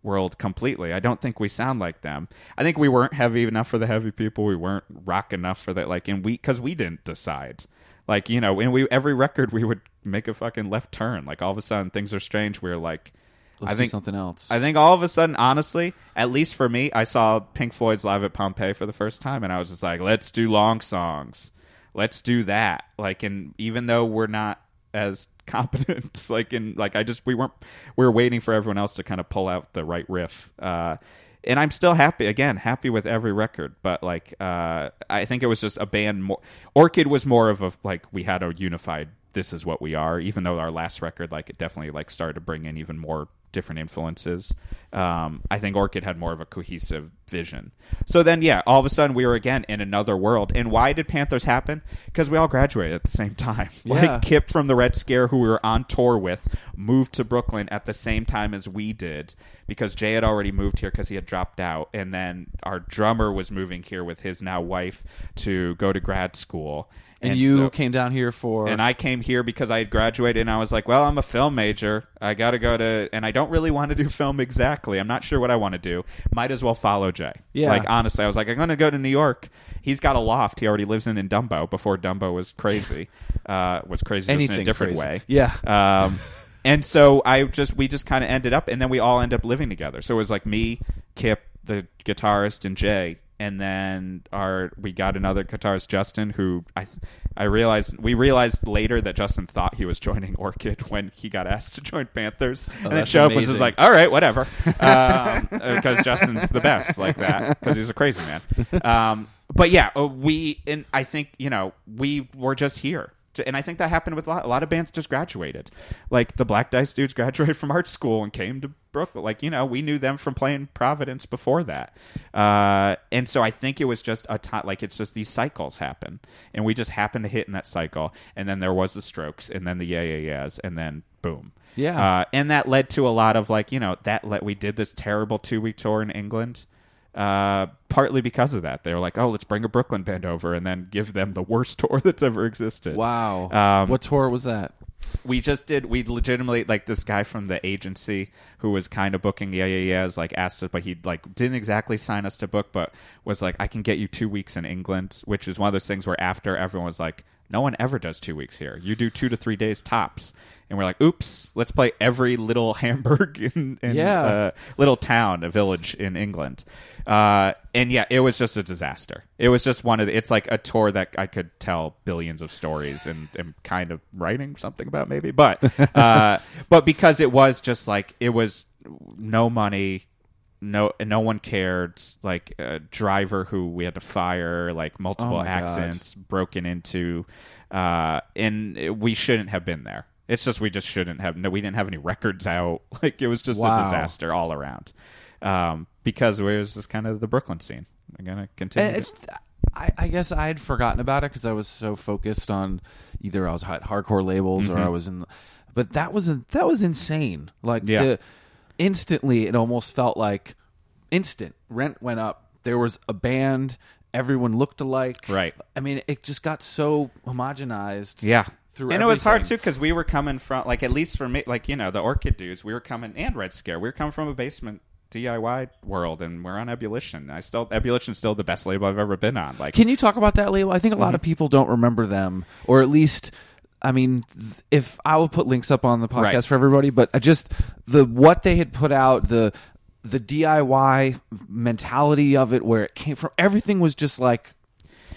world completely. I don't think we sound like them. I think we weren't heavy enough for the heavy people. We weren't rock enough for that. Like, and we because we didn't decide. Like you know, and we every record we would make a fucking left turn. Like all of a sudden things are strange. We are like. Let's I think something else. I think all of a sudden, honestly, at least for me, I saw Pink Floyd's live at Pompeii for the first time, and I was just like, "Let's do long songs, let's do that." Like, and even though we're not as competent, like in like I just we weren't we were waiting for everyone else to kind of pull out the right riff. Uh, and I'm still happy again, happy with every record, but like uh, I think it was just a band more. Orchid was more of a like we had a unified. This is what we are. Even though our last record, like it definitely like started to bring in even more different influences. Um, I think Orchid had more of a cohesive vision. So then, yeah, all of a sudden we were again in another world. And why did Panthers happen? Because we all graduated at the same time. Yeah. Like Kip from the Red Scare, who we were on tour with, moved to Brooklyn at the same time as we did because Jay had already moved here because he had dropped out. And then our drummer was moving here with his now wife to go to grad school. And, you so- came down here for and I came here because I had graduated and I was like, well, I'm a film major. I got to go to, and I don't really want to do film exactly. I'm not sure what I want to do. Might as well follow Jay. Yeah. Like, honestly, I was like, I'm going to go to New York. He's got a loft. He already lives in in Dumbo before Dumbo was crazy. Uh, was crazy just in a different crazy. way. Yeah. Um, and so I just, we just kind of ended up, and then we all end up living together. So it was like me, Kip, the guitarist, and Jay. And then our we got another guitarist, Justin, who I I realized we realized later that Justin thought he was joining Orchid when he got asked to join Panthers, and then Oh, up was just like, "All right, whatever," because Justin's the best like that because he's a crazy man. Um, but yeah, uh, we and I think you know we were just here. And I think that happened with a lot, a lot of bands just graduated. Like the Black Dice dudes graduated from art school and came to Brooklyn. Like, you know, we knew them from playing Providence before that. Uh, and so I think it was just a time, like, it's just these cycles happen. And we just happened to hit in that cycle. And then there was the strokes, and then the yeah, yeah, yeahs, and then boom. Yeah. Uh, and that led to a lot of, like, you know, that let, we did this terrible two week tour in England uh, partly because of that. They were like, "Oh, let's bring a Brooklyn band over and then give them the worst tour that's ever existed." wow. Um, what tour was that? we just did. We legitimately like this guy from the agency who was kind of booking yeah yeah yeahs like asked us, but he like didn't exactly sign us to book, but was like, "I can get you two weeks in England," which is one of those things where after everyone was like. No one ever does two weeks here. You do two to three days tops, and we're like, "Oops, let's play every little Hamburg in, in Yeah. uh, little town, a village in England. Uh, and yeah, it was just a disaster. It was just one of the, it's like a tour that I could tell billions of stories and am kind of writing something about maybe, but uh, but because it was just like it was no money. No, no one cared. Like a driver who we had to fire, like multiple Oh my God. accidents, broken into, uh, and we shouldn't have been there. It's just we just shouldn't have. No, we didn't have any records out. Like it was just Wow. a disaster all around. Um, because it was just kind of the Brooklyn scene. I'm gonna continue. It's- I, I guess I had forgotten about it because I was so focused on either I was at hardcore labels or I was in. But that was a, that was insane. Like Yeah. the, instantly, it almost felt like instant. Rent went up. There was a band. Everyone looked alike. Right. I mean, it just got so homogenized. Yeah. Through and it was hard too because we were coming from like at least for me like you know the Orchid dudes we were coming and Red Scare we were coming from a basement DIY world and we're on Ebullition. I still Ebullition's still the best label I've ever been on. Like Can you talk about that label? I think a lot of Mm-hmm. people don't remember them, or at least I mean, th- if I will put links up on the podcast Right. for everybody, but I just the what they had put out, the the DIY mentality of it, where it came from, everything was just like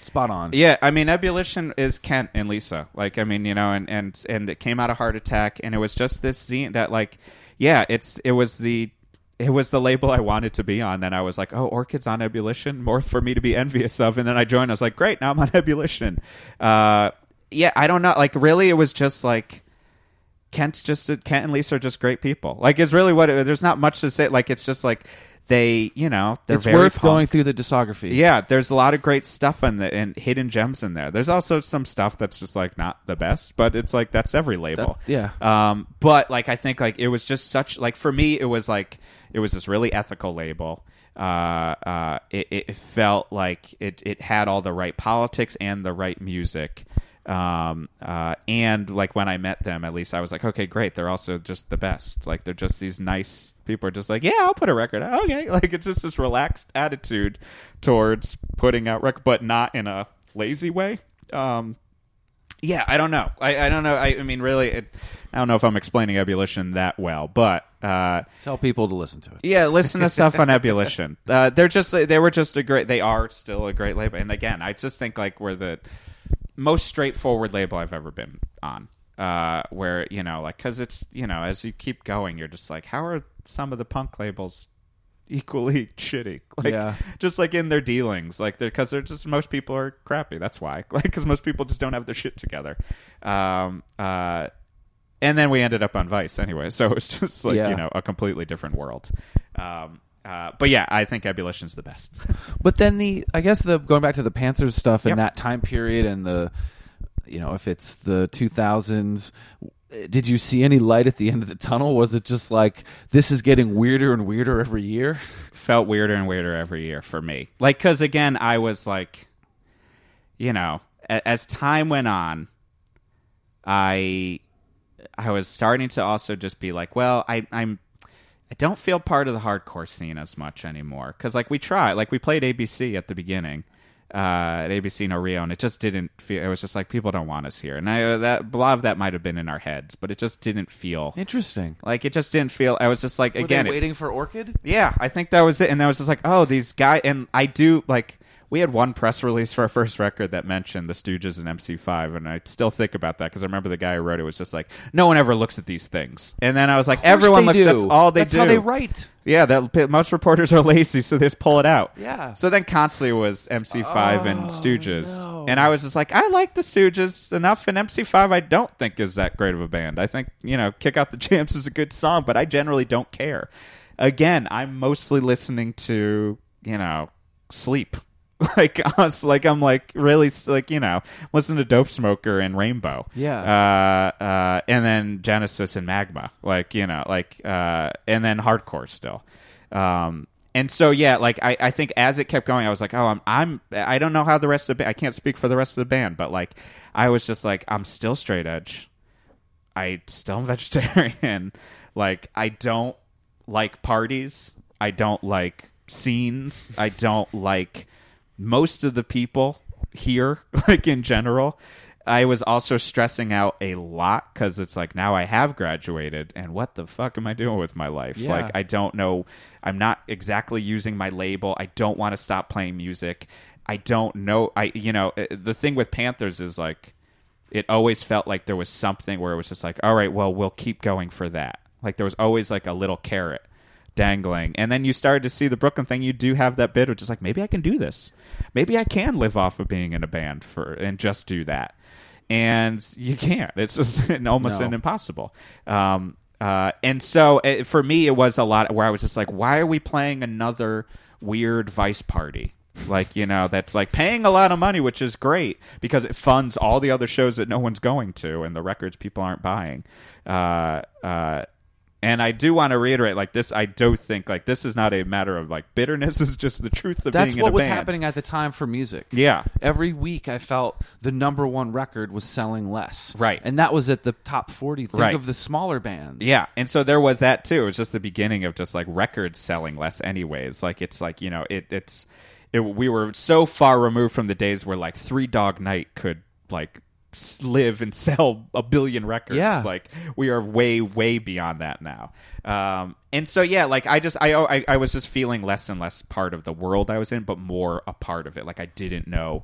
spot on. Yeah, I mean, Ebullition is Kent and Lisa. Like, I mean, you know, and and and it came out of Heart Attack, and it was just this scene that, like, yeah, it's it was the it was the label I wanted to be on. Then I was like, oh, Orchid's on Ebullition, more for me to be envious of. And then I joined. I was like, great, now I'm on Ebullition. Uh, yeah, I don't know. Like, really, it was just like. Kent's just Kent and Lisa are just great people. Like it's really what it, there's not much to say. Like it's just like they, you know, they're it's very worth punk. going through the discography. Yeah, there's a lot of great stuff in the and hidden gems in there. There's also some stuff that's just like not the best, but it's like that's every label. That- Um, but like I think like it was just such like for me it was like it was this really ethical label. Uh, uh, it, it felt like it it had all the right politics and the right music. Um, uh, and like when I met them, at least I was like, okay, great. They're also just the best. Like they're just these nice people. Are just like, yeah, I'll put a record. out. Okay, like it's just this relaxed attitude towards putting out record, but not in a lazy way. Um, yeah, I don't know. I, I don't know. I, I mean, really, it, I don't know if I'm explaining ebullition that well, but uh, Tell people to listen to it. yeah, listen to stuff on ebullition. Uh, they're just they were just a great. They are still a great label. And again, I just think like we're the most straightforward label I've ever been on. Uh, where you know, like, because it's you know, as you keep going, you're just like, how are some of the punk labels equally shitty? Like, Yeah. just like in their dealings, like, they're because they're just most people are crappy. That's why, like, because most people just don't have their shit together. Um, uh, and then we ended up on Vice anyway, so it was just like Yeah. you know a completely different world. Um, uh, but yeah, I think Ebullition's the best. But then the I guess the going back to the Panthers stuff and Yep. that time period and the you know if it's the 2000s did you see any light at the end of the tunnel was it just like this is getting weirder and weirder every year Felt weirder and weirder every year for me. Like because again, I was like, you know, a- as time went on, I I was starting to also just be like, well, I, I'm I don't feel part of the hardcore scene as much anymore because like we tried, like we played ABC at the beginning. Uh, at ABC No Rio, and it just didn't feel. It was just like people don't want us here, and I, uh, that a lot of that might have been in our heads, but it just didn't feel interesting like it just didn't feel. I was just like again, it waiting for Orchid yeah, I think that was it. And I was just like, oh, these guys. And I do like. We had one press release for our first record that mentioned the Stooges and MC5, and I still think about that because I remember the guy who wrote it was just like, no one ever looks at these things. And then I was like, everyone looks. That's all they that's do. That's how they write Yeah, that most reporters are lazy, so they just pull it out. Yeah. So then constantly was MC5 and oh, Stooges, no. and I was just like, I like the Stooges enough, and MC5 I don't think is that great of a band. I think you know, Kick Out the Jams is a good song, but I generally don't care. Again, I'm mostly listening to you know, Sleep. Like us, like I'm like really like you know, listen to Dopesmoker and Rainbow, Yeah. uh, uh, and then Genesis and Magma, like you know, like uh, and then hardcore still. Um, and so yeah, like I, I think as it kept going, I was like, oh, I'm I'm I don't know how the rest of the band. I can't speak for the rest of the band, but like I was just like, I'm still straight edge. I still am vegetarian. like I don't like parties. I don't like scenes. I don't like most of the people here, like in general. I was also stressing out a lot because it's like now I have graduated and what the fuck am I doing with my life? Yeah. Like I don't know. I'm not exactly using my label. I don't want to stop playing music. I don't know. I you know uh, the thing with Panthers is like it always felt like there was something where it was just like, all right, well, we'll keep going for that. Like there was always like a little carrot dangling. And then you started to see the Brooklyn thing. You do have that bit which is like, maybe I can do this. Maybe I can live off of being in a band for and just do that. And you can't. It's just an, almost No. an impossible. Um, uh, and so uh, for me, it was a lot where I was just like, why are we playing another weird Vice party? Like, you know, that's like paying a lot of money, which is great because it funds all the other shows that no one's going to and the records people aren't buying. Uh, uh, and I do want to reiterate, like this, I do think like this is not a matter of like bitterness. Is just the truth of that's being what was band. happening at the time for music Yeah. every week i felt the number one record was selling less Right. and that was at the top 40 think Right. of the smaller bands Yeah, and so there was that too. It was just the beginning of just like records selling less, anyways. Like it's like you know, it it's it, we were so far removed from the days where like Three Dog Night could like live and sell a billion records. Yeah. Like we are way, way beyond that now. Um, and so yeah, like I just I, I I was just feeling less and less part of the world I was in, but more a part of it. Like I didn't know.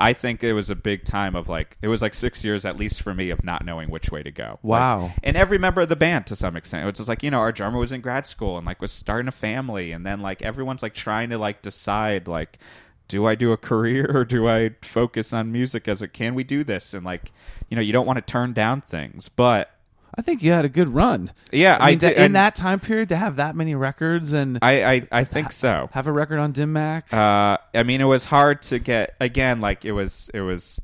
I think it was a big time of like it was like six years at least for me of not knowing which way to go. Wow. Like, and every member of the band to some extent. It was just like, you know, our drummer was in grad school and like was starting a family and then like everyone's like trying to like decide like do I do a career or do I focus on music as a can we do this? And like, you know, you don't want to turn down things. But I think you had a good run. Yeah, I mean, to- did- in that time period to have that many records and I I, I think so. have a record on Dim Mak. Uh, I mean, it was hard to get again. Like it was, it was.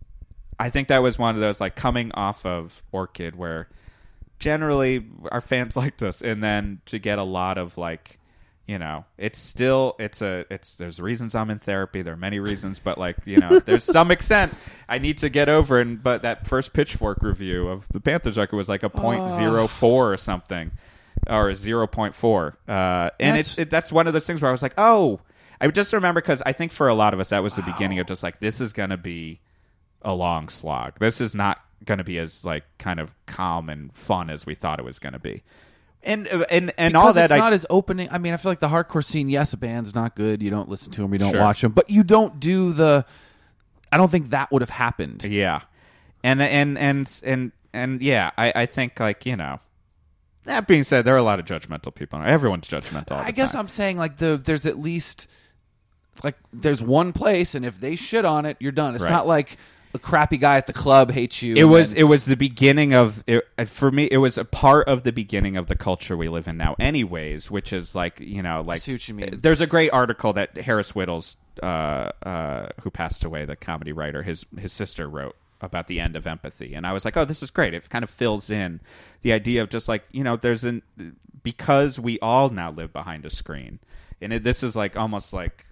I think that was one of those like coming off of Orchid, where generally our fans liked us, and then to get a lot of like, you know, it's still it's a it's there's reasons I'm in therapy. There are many reasons, but like you know, there's some extent I need to get over. And but that first Pitchfork review of the Panthers record was like a point zero four or something. Or a zero point four, uh, and That's- it's it, that's one of those things where I was like, oh, I just remember because I think for a lot of us that was the beginning of just like this is going to be a long slog. This is not going to be as like kind of calm and fun as we thought it was going to be. And uh, and and all Because that it's I not as opening. I mean, I feel like the hardcore scene. Yes, a band's not good. You don't listen to them. You don't Sure. watch them. But you don't do the. I don't think that would have happened. yeah. And and and and and yeah, I I think like, you know, that being said, there are a lot of judgmental people. Everyone's judgmental. all I guess time. I'm saying like the there's at least like there's one place, and if they shit on it, you're done. It's Right. not like a crappy guy at the club hates you. it was then- it was the beginning of it, for me it was a part of the beginning of the culture we live in now anyways which is like you know like you there's a great article that Harris Wittels uh, uh, who passed away the comedy writer his his sister wrote about the end of empathy. And i was like oh this is great. It kind of fills in the idea of just like you know there's an because we all now live behind a screen. And it, this is like almost like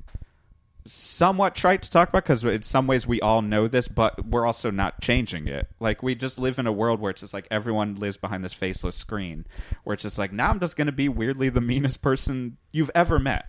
somewhat trite to talk about because in some ways we all know this, but we're also not changing it. Like we just live in a world where it's just like everyone lives behind this faceless screen, where it's just like now I'm just going to be weirdly the meanest person you've ever met.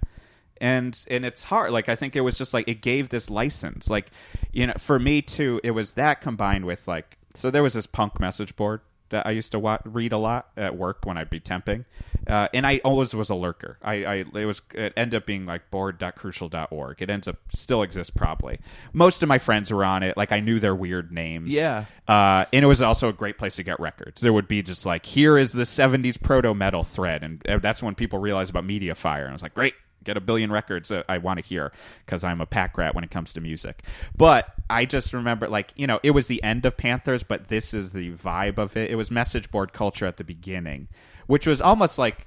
And and it's hard. Like I think it was just like it gave this license. Like you know, for me too, it was that combined with like so there was this punk message board that I used to wa- read a lot at work when I'd be temping, uh, and I always was a lurker. I, I it was it ended up being like board.crucial.org. It ends up still exists probably. Most of my friends were on it. Like I knew their weird names. Yeah. Uh, and it was also a great place to get records. There would be just like here is the '70s proto metal thread, and that's when people realized about MediaFire. And I was like, great. Get a billion records that I want to hear because I'm a pack rat when it comes to music. But I just remember, like, you know, it was the end of Panthers, but this is the vibe of it. It was message board culture at the beginning, which was almost like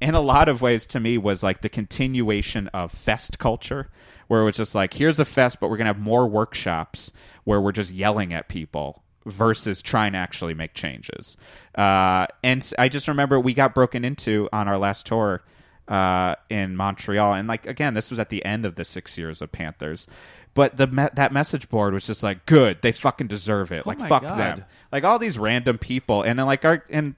in a lot of ways to me was like the continuation of fest culture where it was just like here's a fest but we're going to have more workshops where we're just yelling at people versus trying to actually make changes uh, and i just remember we got broken into on our last tour uh, in montreal. And like again this was at the end of the six years of panthers. But the me- that message board was just like good they fucking deserve it. Like fuck God. them. Like all these random people. And then like our and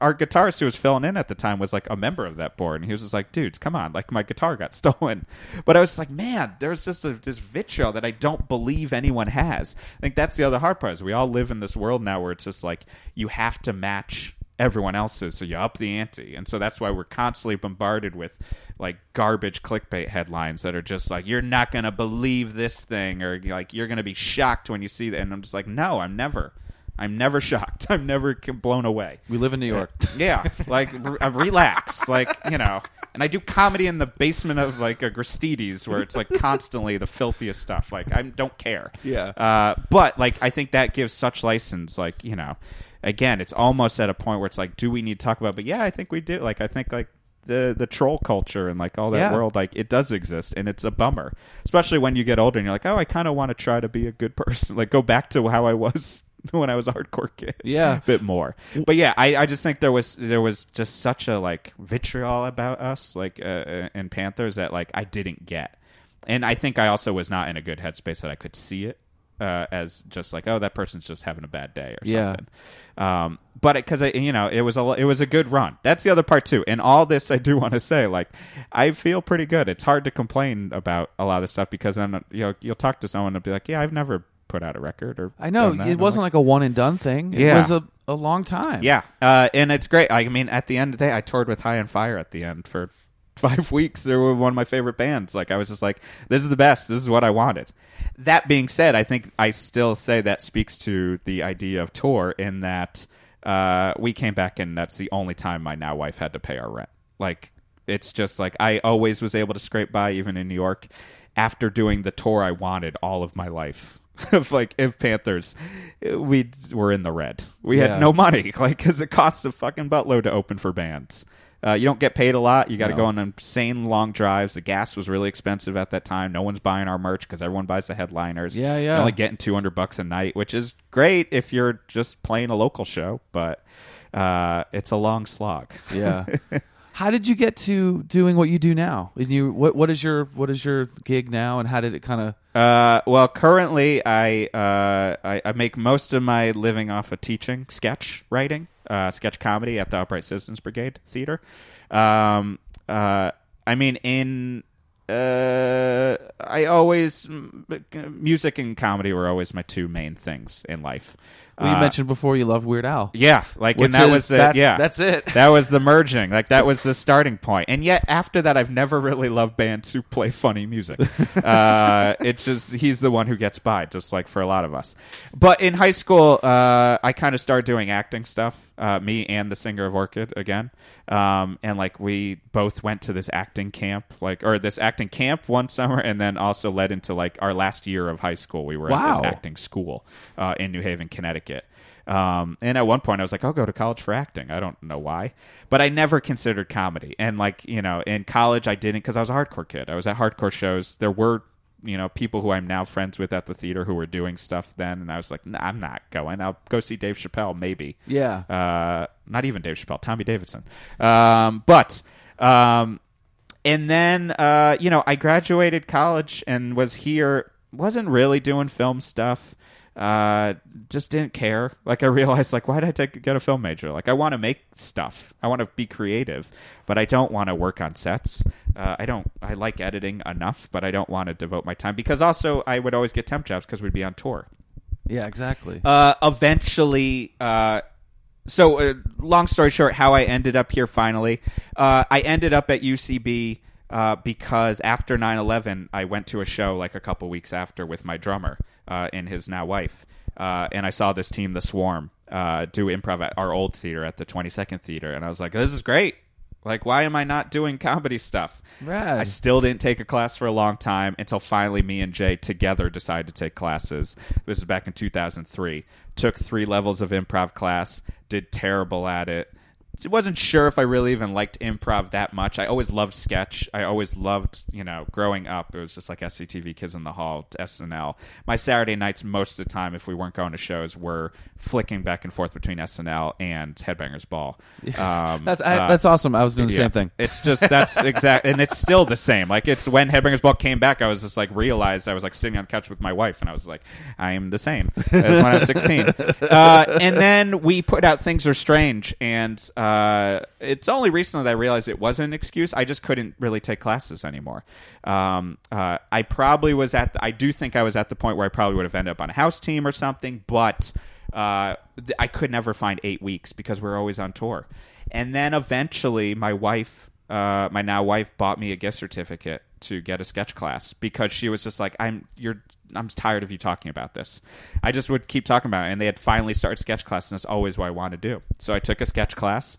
our guitarist who was filling in at the time was like a member of that board. And he was just like dudes come on. Like my guitar got stolen. But i was like man there's just a, this vitriol that i don't believe anyone has. I think that's the other hard part is we all live in this world now where it's just like you have to match everyone else's so you up the ante and so that's why we're constantly bombarded with like garbage clickbait headlines that are just like you're not gonna believe this thing or like you're gonna be shocked when you see that and i'm just like no i'm never i'm never shocked i'm never blown away we live in New York. yeah, like re- uh, relax, like you know. And I do comedy in the basement of like a Gristedes, where it's like constantly the filthiest stuff. Like I don't care. Yeah. Uh, but like I think that gives such license. Like you know, again, it's almost at a point where it's like, do we need to talk about? But yeah, I think we do. Like I think like the the troll culture and like all that Yeah. world, like it does exist, and it's a bummer, especially when you get older and you're like, oh, I kind of want to try to be a good person, like go back to how I was. When I was a hardcore kid, Yeah. A bit more. But yeah, I, I just think there was there was just such a like vitriol about us, like uh, uh, in Panthers that like I didn't get, and I think I also was not in a good headspace that I could see it uh, as just like oh that person's just having a bad day or Yeah. something. Um, but because I you know it was a it was a good run. That's the other part too. And all this I do want to say like I feel pretty good. It's hard to complain about a lot of this stuff because then you know you'll talk to someone and be like yeah I've never put out a record or. I know it wasn't like, a one and done thing. It Yeah. was a, a long time. Yeah, uh, and it's great. I mean, at the end of the day, I toured with High on Fire at the end for five weeks. They were one of my favorite bands. Like I was just like, this is the best. This is what I wanted. That being said, I think I still say that speaks to the idea of tour in that uh, we came back and that's the only time my now wife had to pay our rent. Like it's just like I always was able to scrape by even in New York after doing the tour I wanted all of my life. of like if Panthers, we were in the red. We Yeah. had no money, like because it costs a fucking buttload to open for bands. Uh, you don't get paid a lot. You got to No. go on insane long drives. The gas was really expensive at that time. No one's buying our merch because everyone buys the headliners. Yeah, You're yeah. only getting two hundred bucks a night, which is great if you're just playing a local show, but uh, it's a long slog. Yeah. how did you get to doing what you do now? You what what is your what is your gig now, and how did it kind of? Uh, well, currently I, uh, I I make most of my living off of teaching sketch writing, uh, sketch comedy at the Upright Citizens Brigade Theater. Um, uh, I mean, in uh, I always music and comedy were always my two main things in life. Well, you Uh, mentioned before you love Weird Al. yeah, like Which and that is- was the, that's- yeah, that's it. That was the merging. Like that was the starting point. And yet after that, I've never really loved bands who play funny music. uh, it's just he's the one who gets by, just like for a lot of us. But in high school, uh, I kind of started doing acting stuff. Uh, me and the singer of Orchid again, um, and like we both went to this acting camp, like or this acting camp one summer, and then also led into like our last year of high school. We were at this acting school uh, in New Haven, Connecticut. Um, and at one point, I was like, I'll go to college for acting. I don't know why, but I never considered comedy. And like, you know, in college, I didn't because I was a hardcore kid. I was at hardcore shows. There were, you know, people who I'm now friends with at the theater who were doing stuff then, and I was like, nah, I'm not going. I'll go see Dave Chappelle, maybe. Yeah. Uh, not even Dave Chappelle, Tommy Davidson. Um, but um, and then uh, you know, I graduated college and was here. wasn't really doing film stuff. Uh, just didn't care. Like I realized, like why did I take get a film major? Like I want to make stuff. I want to be creative, but I don't want to work on sets. Uh, I don't. I like editing enough, but I don't want to devote my time because also I would always get temp jobs because we'd be on tour. Yeah, exactly. Uh, eventually, uh, so uh, long story short, how I ended up here finally, uh, I ended up at UCB uh, because after 9-11, I went to a show like a couple weeks after with my drummer uh, and his now wife, uh, and I saw this team, The Swarm, uh, do improv at our old theater at the 22nd Theater, and I was like, this is great. Like, why am I not doing comedy stuff? Rad. I still didn't take a class for a long time until finally me and Jay together decided to take classes. This was back in 2003. Took three levels of improv class, did terrible at it. Wasn't sure if I really even liked improv that much. I always loved sketch. I always loved, you know, growing up. It was just like SCTV Kids in the Hall, SNL. My Saturday nights, most of the time, if we weren't going to shows, were flicking back and forth between SNL and Headbangers Ball. Um, That's I, uh, that's awesome. I was doing the yeah. same thing. It's just that's exact, and it's still the same. Like it's when Headbangers Ball came back, I was just like realized I was like sitting on the couch with my wife, and I was like, I am the same as when I was sixteen. Uh, and then we put out Things Are Strange, and uh, it's only recently that I realized it wasn't an excuse. I just couldn't really take classes anymore. Um, uh, I probably was at. The, I do think I was at the point where I probably would have ended up on a house team or something, but uh, th- I could never find eight weeks because we're always on tour. And then eventually, my wife, uh, my now wife, bought me a gift certificate to get a sketch class because she was just like, "I'm you're." I'm tired of you talking about this. I just would keep talking about it, and they had finally started sketch class, and that's always what I want to do. So I took a sketch class,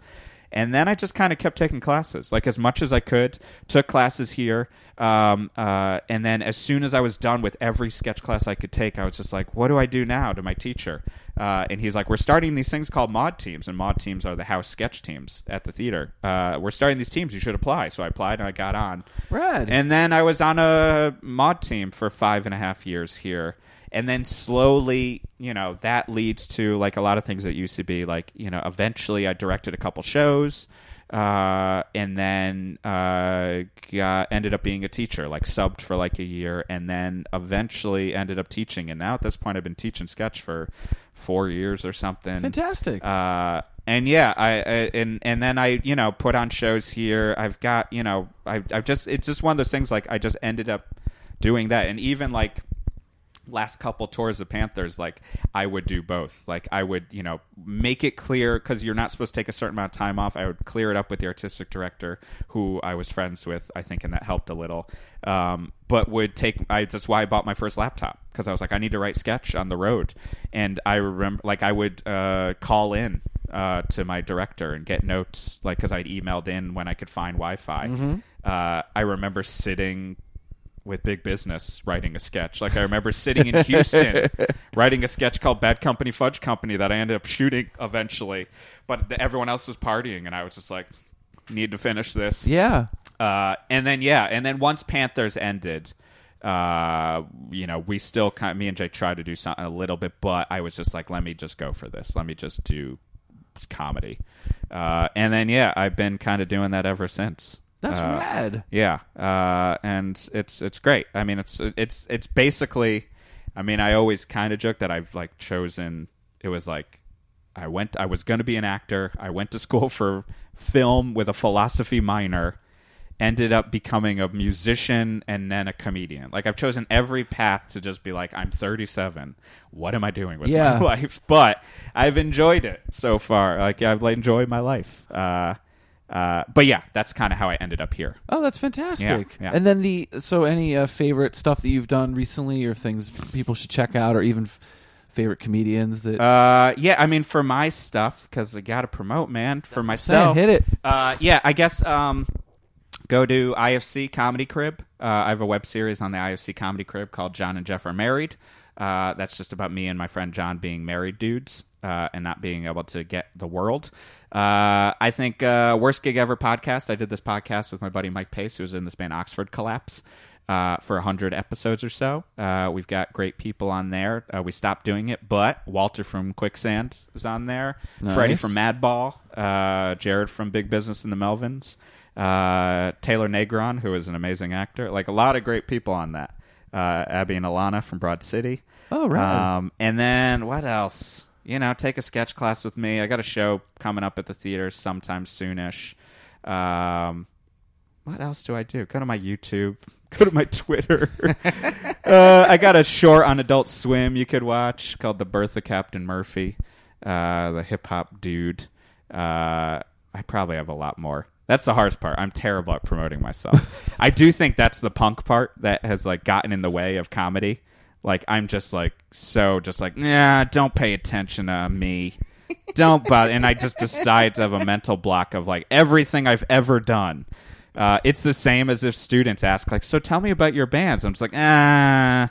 and then I just kind of kept taking classes, like as much as I could. Took classes here, um, uh, and then as soon as I was done with every sketch class I could take, I was just like, "What do I do now?" To my teacher, uh, and he's like, "We're starting these things called Maude teams, and Maude teams are the house sketch teams at the theater. Uh, we're starting these teams. You should apply." So I applied, and I got on. Rad. And then I was on a Maude team for five and a half years here. And then slowly, you know, that leads to like a lot of things at UCB. Like, you know, eventually I directed a couple shows. Uh, and then uh, got, ended up being a teacher, like subbed for like a year, and then eventually ended up teaching. And now at this point, I've been teaching sketch for four years or something. Fantastic. Uh, and yeah, I, I and and then I you know put on shows here. I've got you know I I've just it's just one of those things like I just ended up doing that, and even like last couple tours of Panthers, like I would do both. Like I would, you know, make it clear because you're not supposed to take a certain amount of time off. I would clear it up with the artistic director, who I was friends with, I think, and that helped a little. Um, but would take. I, that's why I bought my first laptop because I was like, I need to write sketch on the road, and I remember, like, I would uh, call in. Uh, to my director and get notes like because I'd emailed in when I could find Wi-Fi. Uh, I remember sitting with big business writing a sketch. Like I remember sitting in Houston writing a sketch called Bad Company Fudge Company that I ended up shooting eventually, but the, everyone else was partying and I was just like need to finish this. Yeah. Uh, and then yeah, and then once Panthers ended, uh, you know, we still kind of, me and Jake tried to do something a little bit, but I was just like, let me just go for this. Let me just do comedy. Uh, and then yeah, I've been kind of doing that ever since. That's Uh, rad. yeah, uh, and it's it's great. I mean, it's it's it's basically. I mean, I always kind of joke that I've like chosen. It was like I went. I was going to be an actor. I went to school for film with a philosophy minor. Ended up becoming a musician and then a comedian. Like I've chosen every path to just be like, I'm 37. What am I doing with Yeah. my life? But I've enjoyed it so far. Like I've enjoyed my life. Uh, uh, but yeah, that's kind of how I ended up here. Oh, that's fantastic. Yeah, yeah. And then the so any uh, favorite stuff that you've done recently, or things people should check out, or even f- favorite comedians that. Uh, yeah, I mean, for my stuff, because I got to promote, man. For myself, hit it. Uh, yeah, I guess. Um, go to IFC Comedy Crib. Uh, I have a web series on the IFC Comedy Crib called John and Jeff Are Married. Uh, that's just about me and my friend John being married dudes uh, and not being able to get the world. Uh, I think uh, worst gig ever podcast. I did this podcast with my buddy Mike Pace, who was in this band Oxford Collapse. Uh, for 100 episodes or so. Uh, we've got great people on there. Uh, we stopped doing it, but Walter from Quicksand is on there. Freddie from Madball. Uh, Jared from Big Business in the Melvins. Uh, Taylor Negron, who is an amazing actor. Like a lot of great people on that. Uh, Abby and Alana from Broad City. Oh, right. Um, and then what else? You know, take a sketch class with me. I got a show coming up at the theater sometime soonish. Um, what else do I do? Go to my YouTube. Go to my Twitter. uh, I got a short on Adult Swim you could watch called The Birth of Captain Murphy, uh, the hip hop dude. Uh, I probably have a lot more. That's the hardest part. I'm terrible at promoting myself. I do think that's the punk part that has like gotten in the way of comedy. Like I'm just like so just like nah, don't pay attention to me. Don't bother. And I just decide to have a mental block of like everything I've ever done. Uh, it's the same as if students ask like, so tell me about your bands. I'm just like, ah,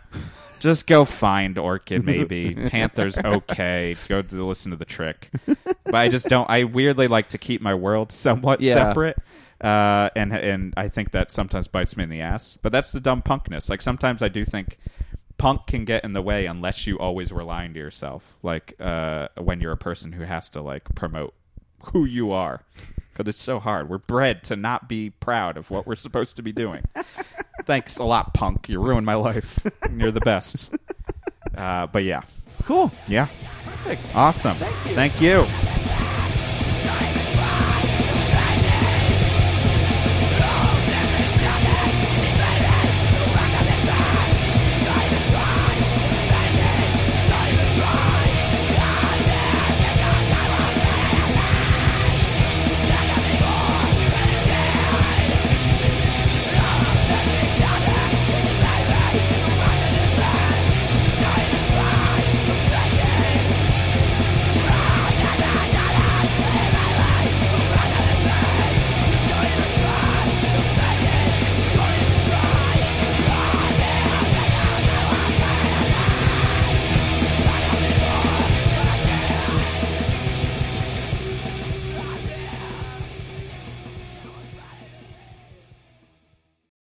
just go find Orchid maybe. Panthers okay. Go to listen to the trick. But I just don't. I weirdly like to keep my world somewhat Yeah. separate. Uh, and and I think that sometimes bites me in the ass. But that's the dumb punkness. Like sometimes I do think punk can get in the way unless you always rely on yourself. Like uh, when you're a person who has to like promote who you are. Because it's so hard. We're bred to not be proud of what we're supposed to be doing. Thanks a lot, punk. You ruined my life. You're the best. Uh, but yeah. cool. Yeah. Perfect. Awesome. Thank you.